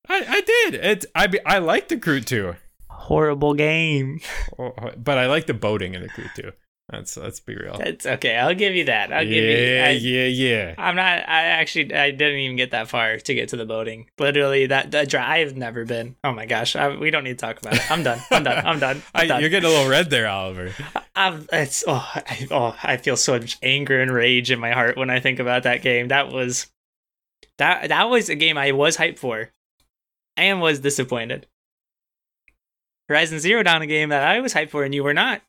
i i did. It i be- i like the crew 2 Horrible game. but i like the boating in the crew 2 that's let's be real That's okay. I'll give you that. I'll yeah give you. I, yeah yeah I'm not. I actually. I didn't even get that far to get to the boating. Literally, that that drive. I've never been. Oh my gosh. I, we don't need to talk about it. I'm done. I'm done. I'm done. I'm I, you're getting a little red there oliver I've, it's oh I, oh I feel so much anger and rage in my heart when I think about that game. That was that that was a game I was hyped for, and was disappointed. Horizon Zero Dawn, a game that I was hyped for, and you were not,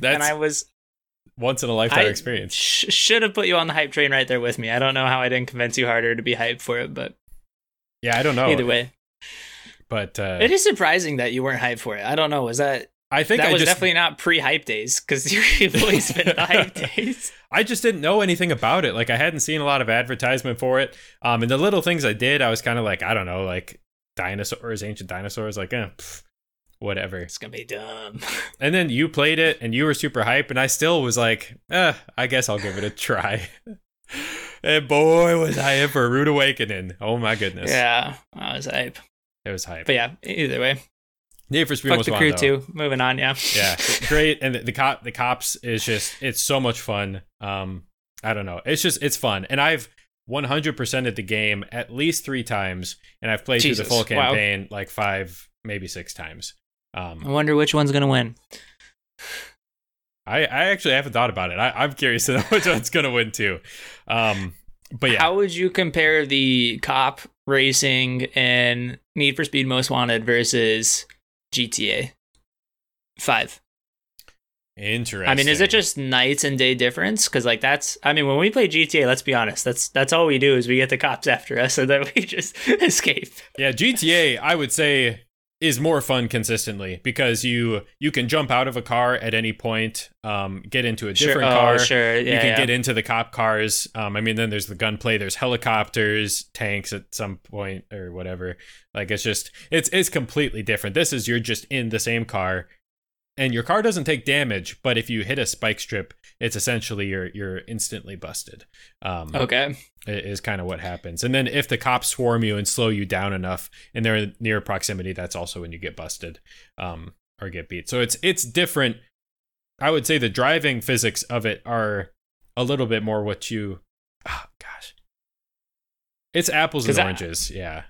that's and I was once in a lifetime I experience sh- should have put you on the hype train right there with me. I don't know how I didn't convince you harder to be hyped for it, but yeah i don't know either way, but uh it is surprising that you weren't hyped for it. I don't know. Was that i think that i was just definitely not pre-hype days because you've always been the hype days. I just didn't know anything about it. Like I hadn't seen a lot of advertisement for it. Um, and the little things I did, I was kind of like, I don't know, like dinosaurs, ancient dinosaurs, like, eh, pff, whatever. It's gonna be dumb. And then you played it, and you were super hype, and I still was like, eh, I guess I'll give it a try. and boy, was I in for a rude awakening! Oh my goodness, Yeah, I was hype. it was hype. But yeah, either way, Need for Speed fuck the crew though. too. Moving on, yeah. yeah great and the, the cop the cops is just it's so much fun um i don't know it's just it's fun and i've 100% at the game at least three times and i've played through the full wow. campaign like five maybe six times I um wonder which one's gonna win. i i actually haven't thought about it I, i'm curious to know which one's gonna win too um but yeah How would you compare the cop racing and Need for Speed Most Wanted versus GTA Five? interesting I mean, is it just nights and day difference? Because like that's, I mean, when we play GTA, let's be honest, that's that's all we do is we get the cops after us, and then we just escape. Yeah, GTA, I would say is more fun consistently because you you can jump out of a car at any point, um, get into a different sure. car. Oh, sure. Yeah, you can yeah. get into the cop cars. Um, I mean, then there's the gunplay. There's helicopters, tanks at some point or whatever. Like it's just it's it's completely different. This is you're just in the same car, and your car doesn't take damage, but if you hit a spike strip, it's essentially you're you're instantly busted. Um, Okay. is kind of what happens. And then if the cops swarm you and slow you down enough and they're in near proximity, that's also when you get busted um, or get beat. So it's it's different. I would say the driving physics of it are a little bit more what you. Oh, gosh, it's apples and 'Cause I- oranges. yeah,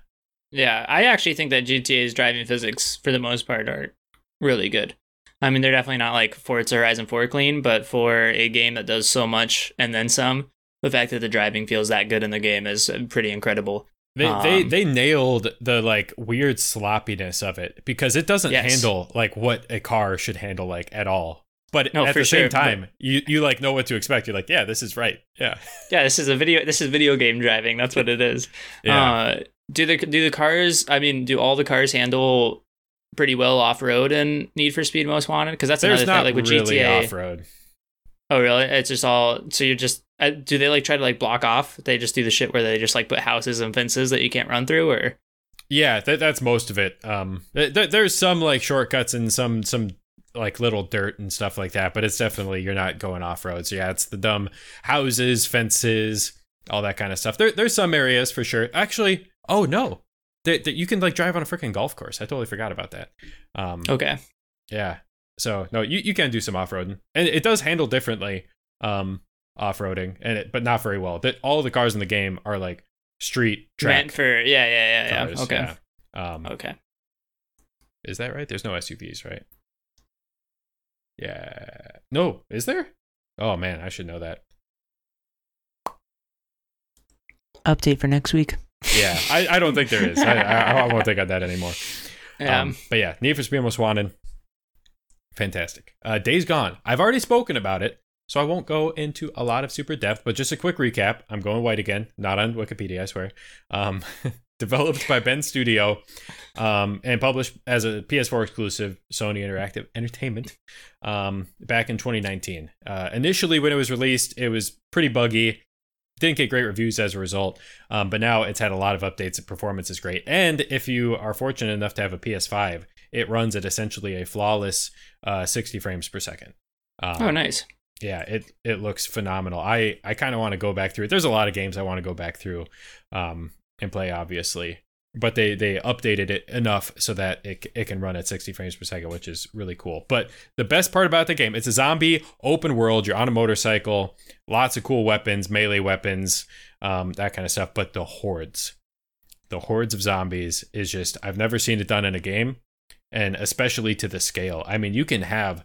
Yeah, I actually think that GTA's driving physics, for the most part, are really good. I mean, they're definitely not like Forza Horizon 4 clean, but for a game that does so much and then some, the fact that the driving feels that good in the game is uh, pretty incredible. they they Um, they nailed the like weird sloppiness of it because it doesn't Yes. handle like what a car should handle like at all. But No, at the same sure, but- time, you you like know what to expect. You're like, yeah, this is right. Yeah. Yeah, this is a video. This is video game driving. That's what it is. Yeah. Uh, do the do the cars? I mean, do all the cars handle pretty well off road in Need for Speed Most Wanted? Because that's There's another not thing. Like with really GTA. off road. Oh, really? It's just all. So you're just. Uh, do they like try to like block off? They just do the shit where they just like put houses and fences that you can't run through, or Yeah, that, that's most of it. Um, th- there's some like shortcuts and some some like little dirt and stuff like that, but it's definitely you're not going off road. So yeah, it's the dumb houses, fences, all that kind of stuff. There, there's some areas for sure. Actually, oh no, that you can like drive on a freaking golf course. I totally forgot about that. Um, okay, yeah. So no, you, you can do some off roading, and it does handle differently. Um, off roading, and it, but not very well. That all the cars in the game are like street track meant for yeah, yeah, yeah, yeah. cars. okay, yeah. Um, okay. is that right? There's no SUVs, right? Yeah. No, is there? Oh man, I should know that. Update for next week. Yeah, I, I don't think there is. I, I, I won't think on that anymore. Yeah. Um, but yeah, Need for Speed Most Wanted, fantastic. Uh, Days Gone. I've already spoken about it, so I won't go into a lot of super depth. But just a quick recap. I'm going white again, not on Wikipedia, I swear. Um, developed by Bend Studio, um, and published as a PS4 exclusive, Sony Interactive Entertainment, um, back in 2019. Uh, initially, when it was released, it was pretty buggy. Didn't get great reviews as a result, um, but now it's had a lot of updates. The performance is great, and if you are fortunate enough to have a PS5, it runs at essentially a flawless uh, 60 frames per second. Um, oh, nice. yeah, it it looks phenomenal. I I kind of want to go back through it. There's a lot of games I want to go back through um, and play, obviously, but they they updated it enough so that it it can run at 60 frames per second, which is really cool. But the best part about the game, it's a zombie open world. You're on a motorcycle, lots of cool weapons, melee weapons, um, that kind of stuff. But the hordes, the hordes of zombies is just I've never seen it done in a game, and especially to the scale. I mean, you can have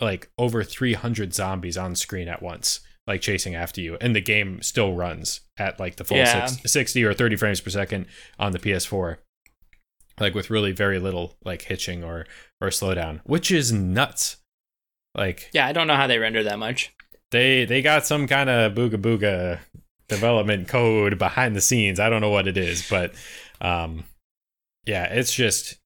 like over 300 zombies on screen at once like chasing after you and the game still runs at like the full Yeah. six, 60 or 30 frames per second on the ps4 like with really very little like hitching or or slowdown which is nuts like Yeah, I don't know how they render that much. they they got some kind of booga booga development code behind the scenes i don't know what it is but um yeah it's just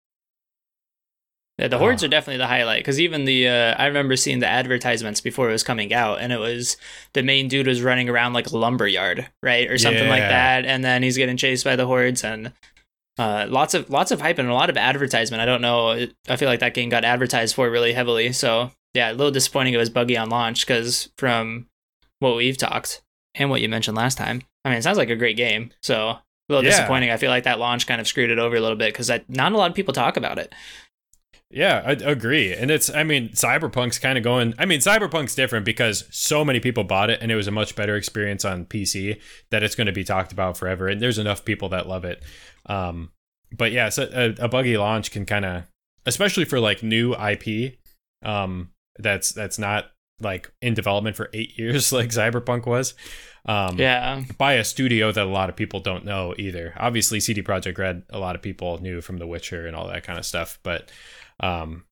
Yeah, the hordes Oh. are definitely the highlight because even the uh, I remember seeing the advertisements before it was coming out, and it was the main dude was running around like a lumber yard, right, or something like that, and then he's getting chased by the hordes, and uh, lots of lots of hype and a lot of advertisement. I don't know, I feel like that game got advertised for really heavily, so yeah, a little disappointing it was buggy on launch because from what we've talked and what you mentioned last time, I mean, it sounds like a great game, so a little Yeah. disappointing. I feel like that launch kind of screwed it over a little bit because not a lot of people talk about it. Yeah, I agree. And it's, I mean, Cyberpunk's kind of going, I mean, Cyberpunk's different because so many people bought it and it was a much better experience on PC that it's going to be talked about forever. And there's enough people that love it. Um, but yeah, so a, a buggy launch can kind of, especially for like new IP, um, that's, that's not like in development for eight years like Cyberpunk was. Um, Yeah. by a studio that a lot of people don't know either. Obviously, CD Projekt Red, a lot of people knew from The Witcher and all that kind of stuff, but um,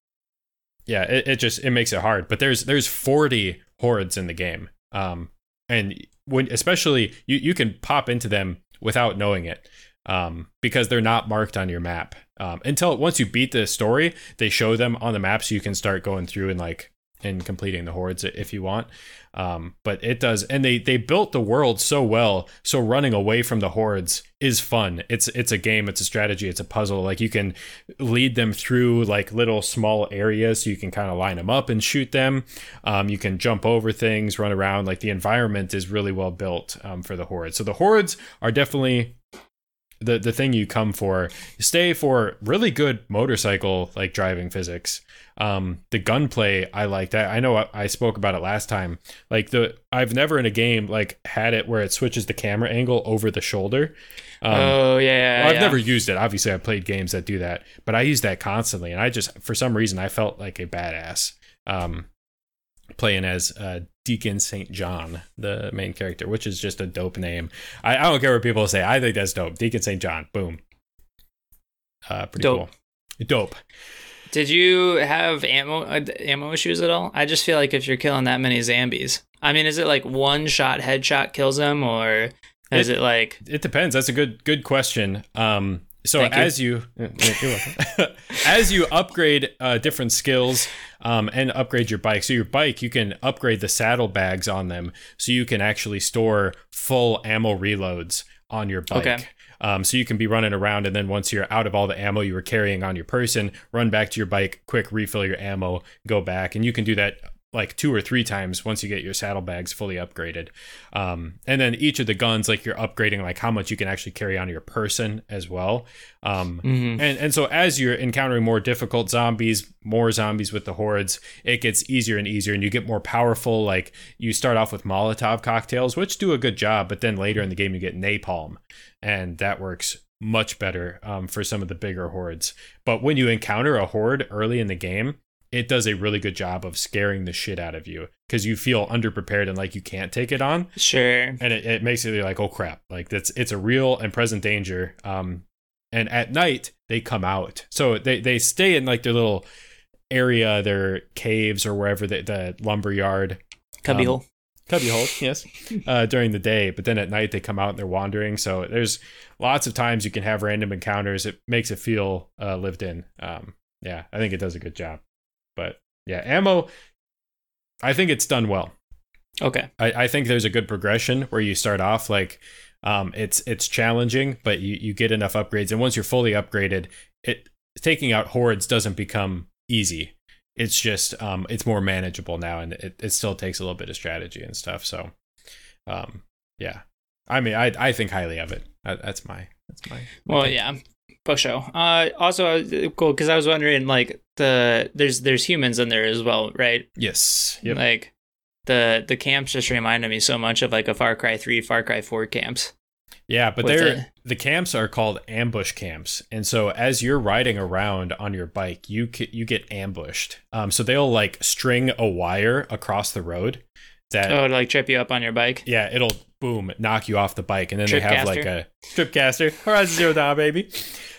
yeah, it, it just it makes it hard. But there's there's 40 hordes in the game, um, and when especially you you can pop into them without knowing it, um, because they're not marked on your map. Um, until once you beat the story, they show them on the map, so you can start going through and like in completing the hordes if you want. Um, but it does, and they they built the world so well. So running away from the hordes is fun. It's it's a game. It's a strategy. It's a puzzle. Like you can lead them through like little small areas, so you can kind of line them up and shoot them. Um, you can jump over things, run around. Like the environment is really well built um, for the hordes. So the hordes are definitely the the thing you come for. Stay for really good motorcycle like driving physics. Um, the gunplay I liked. I, I know I, I spoke about it last time. Like the I've never in a game like had it where it switches the camera angle over the shoulder. Um, oh yeah, well, I've yeah. never used it. Obviously, I've played games that do that, but I use that constantly, and I just for some reason I felt like a badass. Um, playing as uh, Deacon St. John, the main character, which is just a dope name. I, I don't care what people say. I think that's dope. Deacon St. John. Boom. Uh, pretty Dope. cool. Dope. Did you have ammo uh, ammo issues at all? I just feel like if you're killing that many zombies, I mean, is it like one shot headshot kills them, or is it, like It depends. That's a good good question. Um, so Thank as you you're as you upgrade uh, different skills um, and upgrade your bike, so your bike you can upgrade the saddlebags on them, so you can actually store full ammo reloads on your bike. Okay. Um, so you can be running around, and then once you're out of all the ammo you were carrying on your person, run back to your bike, quick refill your ammo, go back, and you can do that like two or three times once you get your saddlebags fully upgraded. Um, and then each of the guns, like you're upgrading, like how much you can actually carry on your person as well. Um, Mhm. and and so as you're encountering more difficult zombies, more zombies with the hordes, it gets easier and easier, and you get more powerful. Like you start off with Molotov cocktails, which do a good job, but then later in the game you get napalm, and that works much better um, for some of the bigger hordes. But when you encounter a horde early in the game, it does a really good job of scaring the shit out of you because you feel underprepared and like you can't take it on. Sure? and it, it makes it like oh crap. Like that's it's a real and present danger um and at night they come out. So they they stay in like their little area their caves or wherever the, the lumber yard Cubby um, hole. cubby hole yes uh, during the day. But then at night they come out and they're wandering. So there's lots of times you can have random encounters. It makes it feel uh, lived in. Um yeah i think it does a good job but yeah ammo i think it's done well Okay. I, I think there's a good progression where you start off like um, it's it's challenging, but you, you get enough upgrades, and once you're fully upgraded, it taking out hordes doesn't become easy. It's just um, it's more manageable now, and it, it still takes a little bit of strategy and stuff. So, um, yeah, I mean, I I think highly of it. That's my that's my. Well, take. yeah, Uh, also, uh, cool because I was wondering, like the there's there's humans in there as well, right? Yes. Yep. Like the the camps just reminded me so much of like a Far Cry Three, Far Cry Four camps. Yeah, but they're the- the camps are called ambush camps, and so as you're riding around on your bike, you you get ambushed. Um, so they'll like string a wire across the road that Oh, like trip you up on your bike. yeah, it'll boom knock you off the bike, and then they have Tripcaster. like a tripcaster, Horizon Zero Dawn, baby.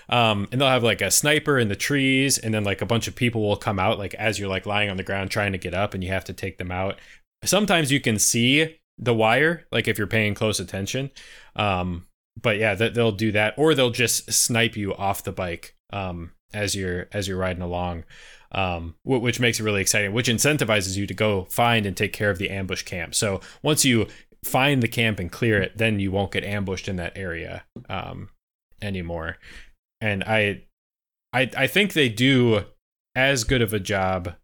Um, and they'll have like a sniper in the trees, and then like a bunch of people will come out like as you're like lying on the ground trying to get up, and you have to take them out. Sometimes you can see the wire, like if you're paying close attention. Um, but yeah, th- they'll do that, or they'll just snipe you off the bike um, as you're as you're riding along, um, which makes it really exciting. Which incentivizes you to go find and take care of the ambush camp. So once you find the camp and clear it, then you won't get ambushed in that area um, anymore. And I, I, I think they do as good of a job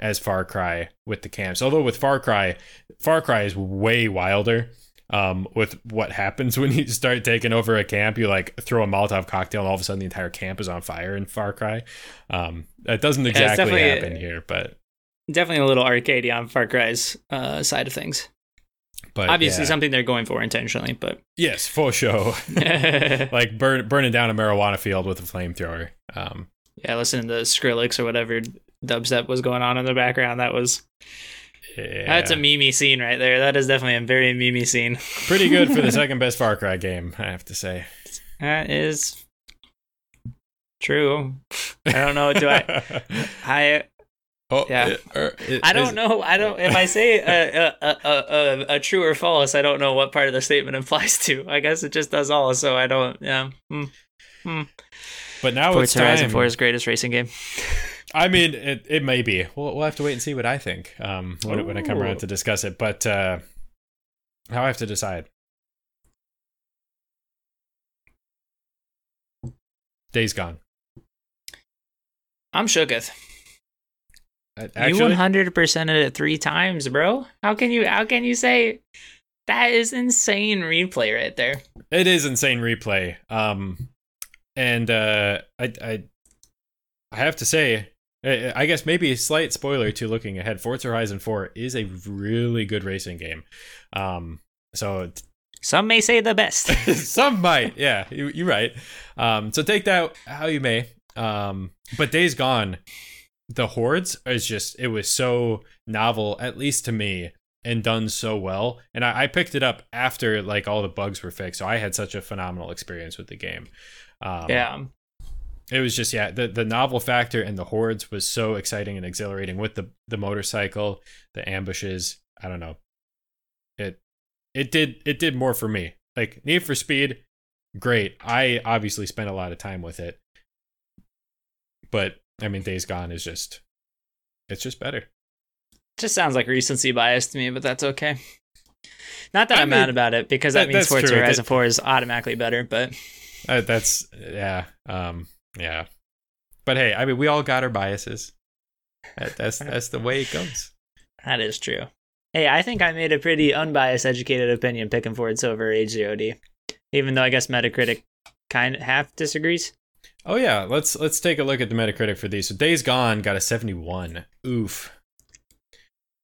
as Far Cry with the camps. Although with Far Cry, Far Cry is way wilder. Um, with what happens when you start taking over a camp, you like throw a Molotov cocktail, and all of a sudden the entire camp is on fire in Far Cry. Um, that doesn't exactly definitely- happen here, but Definitely a little arcadey on Far Cry's uh, side of things. but Obviously, yeah. something they're going for intentionally, but yes, for sure. like burn, burning down a marijuana field with a flamethrower. Um, yeah, listening to Skrillex or whatever dubstep was going on in the background. That was yeah. that's a memey scene right there. That is definitely a very memey scene. pretty good for the second best Far Cry game, I have to say. That is true. I don't know. Do I? I oh, Yeah. uh, uh, I don't is- know. I don't. If I say a, a, a, a, a true or false, I don't know what part of the statement applies to. I guess it just does all. So I don't. Yeah. Hmm. But now it's Forza Horizon time. 4's greatest racing game. I mean, it, it may be. We'll, we'll have to wait and see what I think um, when, when I come around to discuss it. But uh, how I have to decide. Days Gone. I'm shooketh. Uh, you 100% it three times, bro. How can you? How can you say that is insane replay right there? it is insane replay. Um, and uh, I, I, I have to say, I I guess maybe a slight spoiler to looking ahead. Forza Horizon 4 is a really good racing game. Um, so Some may say the best. Some might, yeah, you, you're right. Um, so take that how you may. Um, but Days Gone, the hordes is just it was so novel, at least to me, and done so well. And I, I picked it up after like all the bugs were fixed, so I had such a phenomenal experience with the game. Um, yeah. It was just yeah the the novel factor and the hordes was so exciting and exhilarating with the the motorcycle the ambushes. I don't know. It it did it did more for me. Like need for speed great. I obviously spent a lot of time with it. But i mean days gone is just it's just better. Just sounds like recency bias to me, but that's okay. Not that I I'm mad about it because that- that, means Forza. Horizon That- 4 is automatically better, but uh, that's yeah um yeah but hey i mean we all got our biases that, that's that's the way it goes that is true. Hey, I think I made a pretty unbiased, educated opinion picking Forza over H0D, even though I guess Metacritic kind of half disagrees. Oh yeah, let's let's take a look at the Metacritic for these. So Days Gone got a 71. Oof.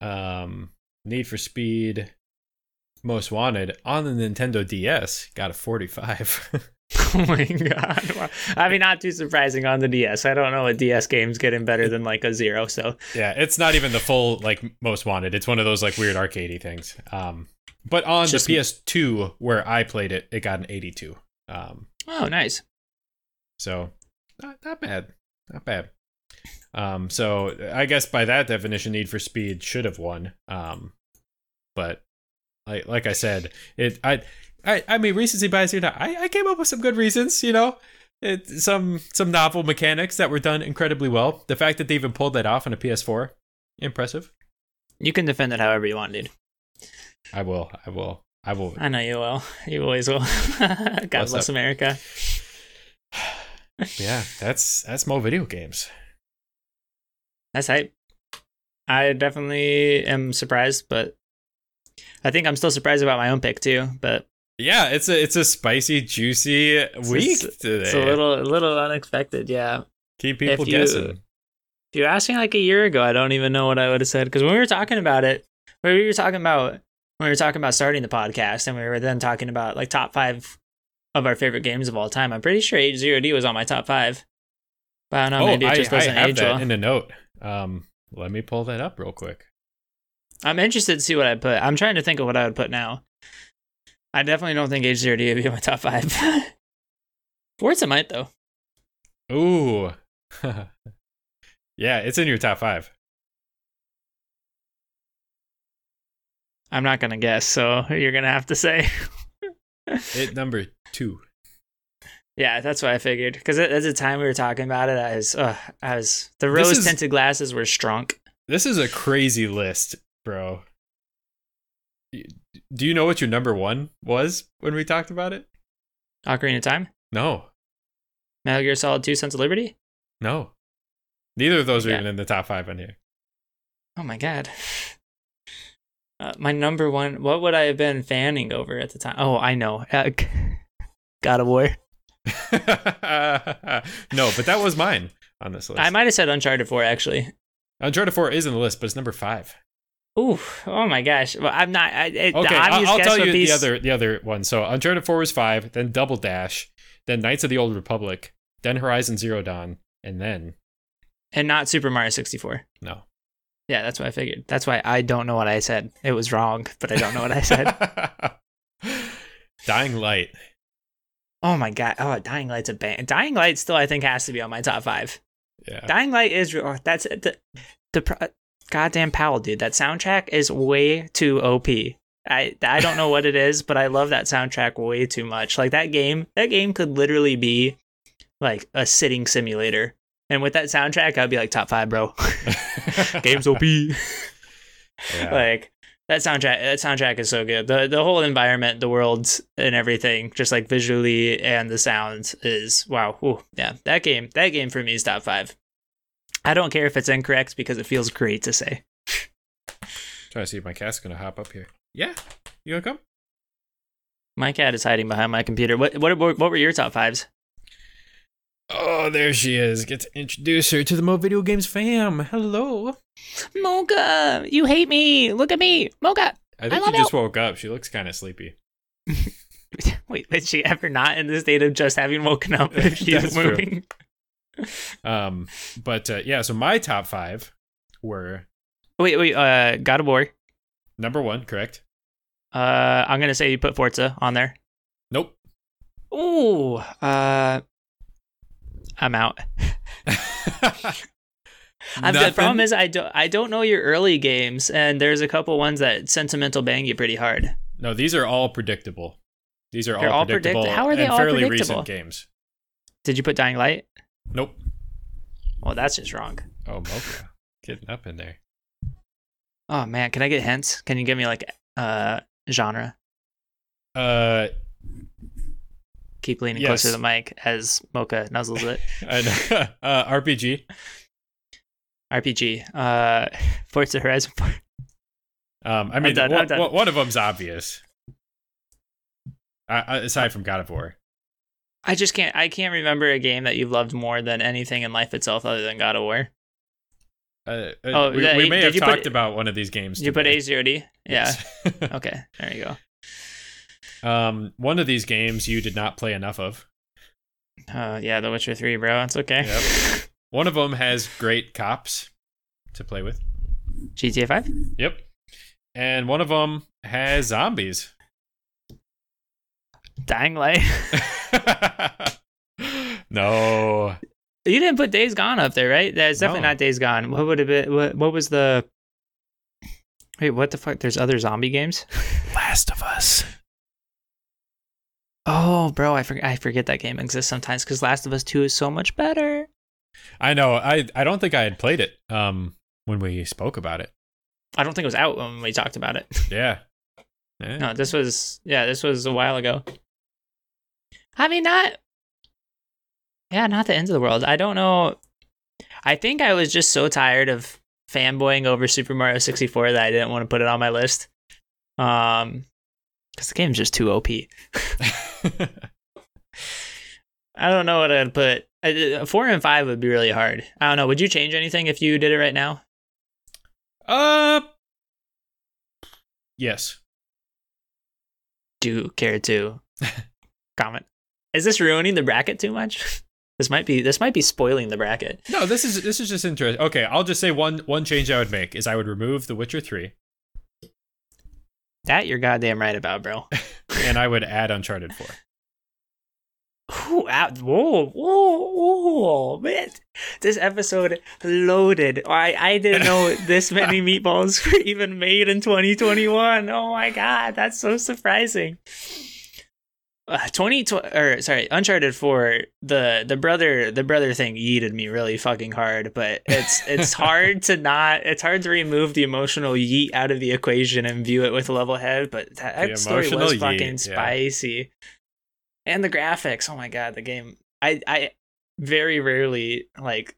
Um Need for Speed Most Wanted on the Nintendo DS got a 45. oh my god! I mean, not too surprising on the DS. I don't know a DS game's getting better than like a zero. So yeah, it's not even the full like Most Wanted. It's one of those like weird arcadey things. Um but on Just- the PS2 where I played it, it got an 82. Um oh, nice. So not not bad, not bad. Um, so I guess by that definition, Need for Speed should have won. Um, but like like I said, it I I I mean recency bias. Now, I I came up with some good reasons. You know, it, some some novel mechanics that were done incredibly well. The fact that they even pulled that off on a PS4, impressive. You can defend it however you want, dude. I will. I will. I will. I know you will. You always will. God What's bless? America. Yeah, that's that's more video games. That's hype. I definitely am surprised, but I think I'm still surprised about my own pick too. But Yeah, it's a it's a spicy, juicy week it's- today. it's a little, a little unexpected. Yeah. Keep people if you- guessing. If you asked me like a year ago, I don't even know what I would have said because when we were talking about it, when we were talking about when we were talking about starting the podcast, and we were then talking about like top five of our favorite games of all time. I'm pretty sure H Zero D was on my top five. But I don't know, maybe it just Oh, I, doesn't I have age that well. in a note. Um, let me pull that up real quick. I'm interested to see what I put. I'm trying to think of what I would put now. I definitely don't think H Zero D would be in my top five. Forza might though. Ooh, yeah, it's in your top five. I'm not gonna guess, so you're gonna have to say. It number two. yeah, that's what I figured. Because at the time we were talking about it, I was, uh, I was the rose tinted glasses were strunk. This is a crazy list, bro. Do you know what your number one was when we talked about it? Ocarina of Time, No, Metal Gear Solid Two, Sons of Liberty. no. Neither of those are Yeah. even in the top five on here. Oh my god. Uh, my number one. What would I have been fanning over at the time? Oh, I know. Uh, God of War. no, but that was mine on this list. I might have said Uncharted Four actually. Uncharted 4 is in the list, but it's number five. Ooh, oh my gosh. Well, I'm not. I, it, Okay, the I'll, I'll tell you be the other the other one. So Uncharted 4 was five, then Double Dash, then Knights of the Old Republic, then Horizon Zero Dawn, and then and not Super Mario 64. no. Yeah, that's what I figured. That's why I don't know what I said. It was wrong, but I don't know what I said. Dying Light. oh my god. Oh, Dying Light's a bang. Dying Light still I think has to be on my top five. Yeah. Dying Light is oh, that's the the goddamn Powell dude. That soundtrack is way too OP. I I don't know what it is, but I love that soundtrack way too much. Like that game, that game could literally be like a sitting simulator, And with that soundtrack, I'd be like top five, bro. Games OP. Yeah. like that soundtrack that soundtrack is so good the the whole environment the world and everything just like visually and the sounds is wow Ooh, yeah that game that game for me is top five i don't care if it's incorrect because it feels great to say Trying to see if my cat's gonna hop up here. Yeah, you gonna come? my cat is hiding behind my computer what what what, what were your top fives Oh, there she is. Get to introduce her to the Mo Video Games fam. Hello. mocha you hate me look at me mocha I think I she just woke up. She looks kind of sleepy. wait is she ever not in the state of just having woken up if she's moving Um, but uh, yeah, so my top five were wait wait uh god of war number one, correct? uh i'm gonna say you put forza on there Nope. Ooh, uh, I'm out. The problem is I don't I don't know your early games, and there's a couple ones that sentimental bang you pretty hard. no, these are all predictable. These are They're all all predict- predictable. how are they all fairly predictable? recent games. Did you put Dying Light? Nope. Well, that's just wrong. Oh, Mocha, getting up in there. Oh man, can I get hints? Can you give me like uh genre? Uh, Keep leaning Yes. closer to the mic as Mocha nuzzles it. uh, RPG. RPG. Uh, Forza Horizon 4. Um, I mean, done, one, one- of them's obvious. Uh, aside from God of War. I just can't. I can't remember a game that you've loved more than anything in life itself, other than God of War. Uh, uh, Oh, we, we may have you put- talked about one of these games. You put. A zero D. Yeah. Yes. Okay. There you go. um, one of these games you did not play enough of. Uh, yeah, The Witcher Three, bro. It's okay. Yep. One of them has great cops to play with. GTA Five. Yep. And one of them has zombies. Dying Light. no. you didn't put Days Gone up there, right? That's definitely No. not Days Gone. What would have been? What, what was the? Wait, what the fuck? There's other zombie games. Last of Us. Oh, bro, I forget. I forget that game exists sometimes because Last of Us Two is so much better. I know. I I don't think I had played it um when we spoke about it. I don't think it was out when we talked about it. Yeah. Yeah. No, this was yeah, this was a while ago. I mean, not yeah, not the end of the world. I don't know. I think I was just so tired of fanboying over Super Mario 64 that I didn't want to put it on my list. Um, because the game's just too OP. I don't know what I'd put. Four and five would be really hard. I don't know. Would you change anything if you did it right now? uh. Yes. Do care to comment? Is this ruining the bracket too much? This might be. This might be spoiling the bracket. No, this is this is just interesting. Okay, I'll just say one one change I would make is I would remove The Witcher 3 That you're goddamn right about, bro. and I would add Uncharted 4. Ooh, out, whoa, whoa, whoa, man! This episode loaded. I I didn't know this many meatballs were even made in 2021. Oh my god, that's so surprising. Uh, 20 or sorry, Uncharted 4. The the brother the brother thing yeeted me really fucking hard, but it's it's hard to not. It's hard to remove the emotional yeet out of the equation and view it with a level head. But that, that story was yeet, fucking yeah. spicy and the graphics oh my god the game i i very rarely like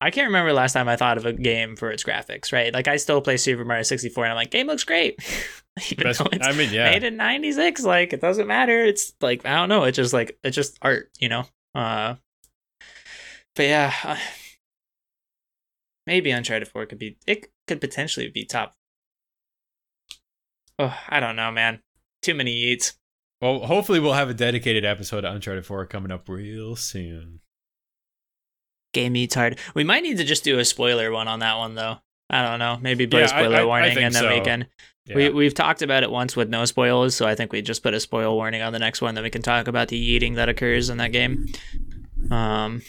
i can't remember last time i thought of a game for its graphics right like i still play super mario 64 and i'm like game looks great even Best- though it's I mean, yeah. made in 96 like it doesn't matter it's like i don't know it's just like it's just art you know uh but yeah uh, maybe uncharted 4 could be it could potentially be top oh i don't know man too many eats Well, hopefully we'll have a dedicated episode of Uncharted 4 coming up real soon. game eats hard. We might need to just do a spoiler one on that one though. I don't know. Maybe put Yeah, a spoiler I- I- I warning think and then so. we can Yeah. we we've talked about it once with no spoilers, so I think we just put a spoil warning on the next one, then we can talk about the eating that occurs in that game. Um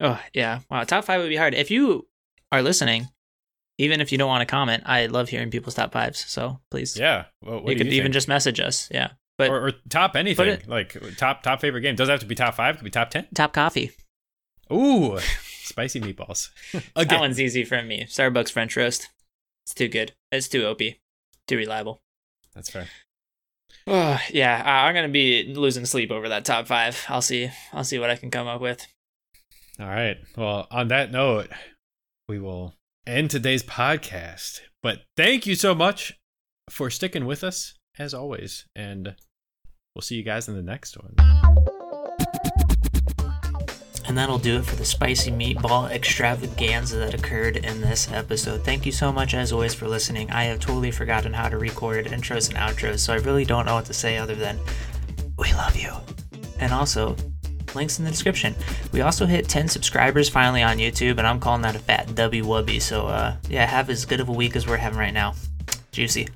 Oh yeah. Wow, top five would be hard. If you are listening, even if you don't want to comment, I love hearing people's top fives. So please. yeah. Well, you could you even think? just message us. Yeah. But or, or top anything it- like top top favorite game doesn't have to be top five. Could be top ten. top coffee. Ooh, spicy meatballs. That Again. one's easy for me. Starbucks French roast. It's too good. It's too OP. Too reliable. That's fair. Oh, yeah, I'm gonna be losing sleep over that top five. I'll see. I'll see what I can come up with. All right. Well, on that note, we will end today's podcast. But thank you so much for sticking with us as always. And we'll see you guys in the next one. And that'll do it for the spicy meatball extravaganza that occurred in this episode. Thank you so much, as always, for listening. I have totally forgotten how to record intros and outros, so I really don't know what to say other than we love you. And also, links in the description. We also hit 10 subscribers finally on YouTube, and I'm calling that a fat W wubby. So, uh, yeah, have as good of a week as we're having right now. Juicy.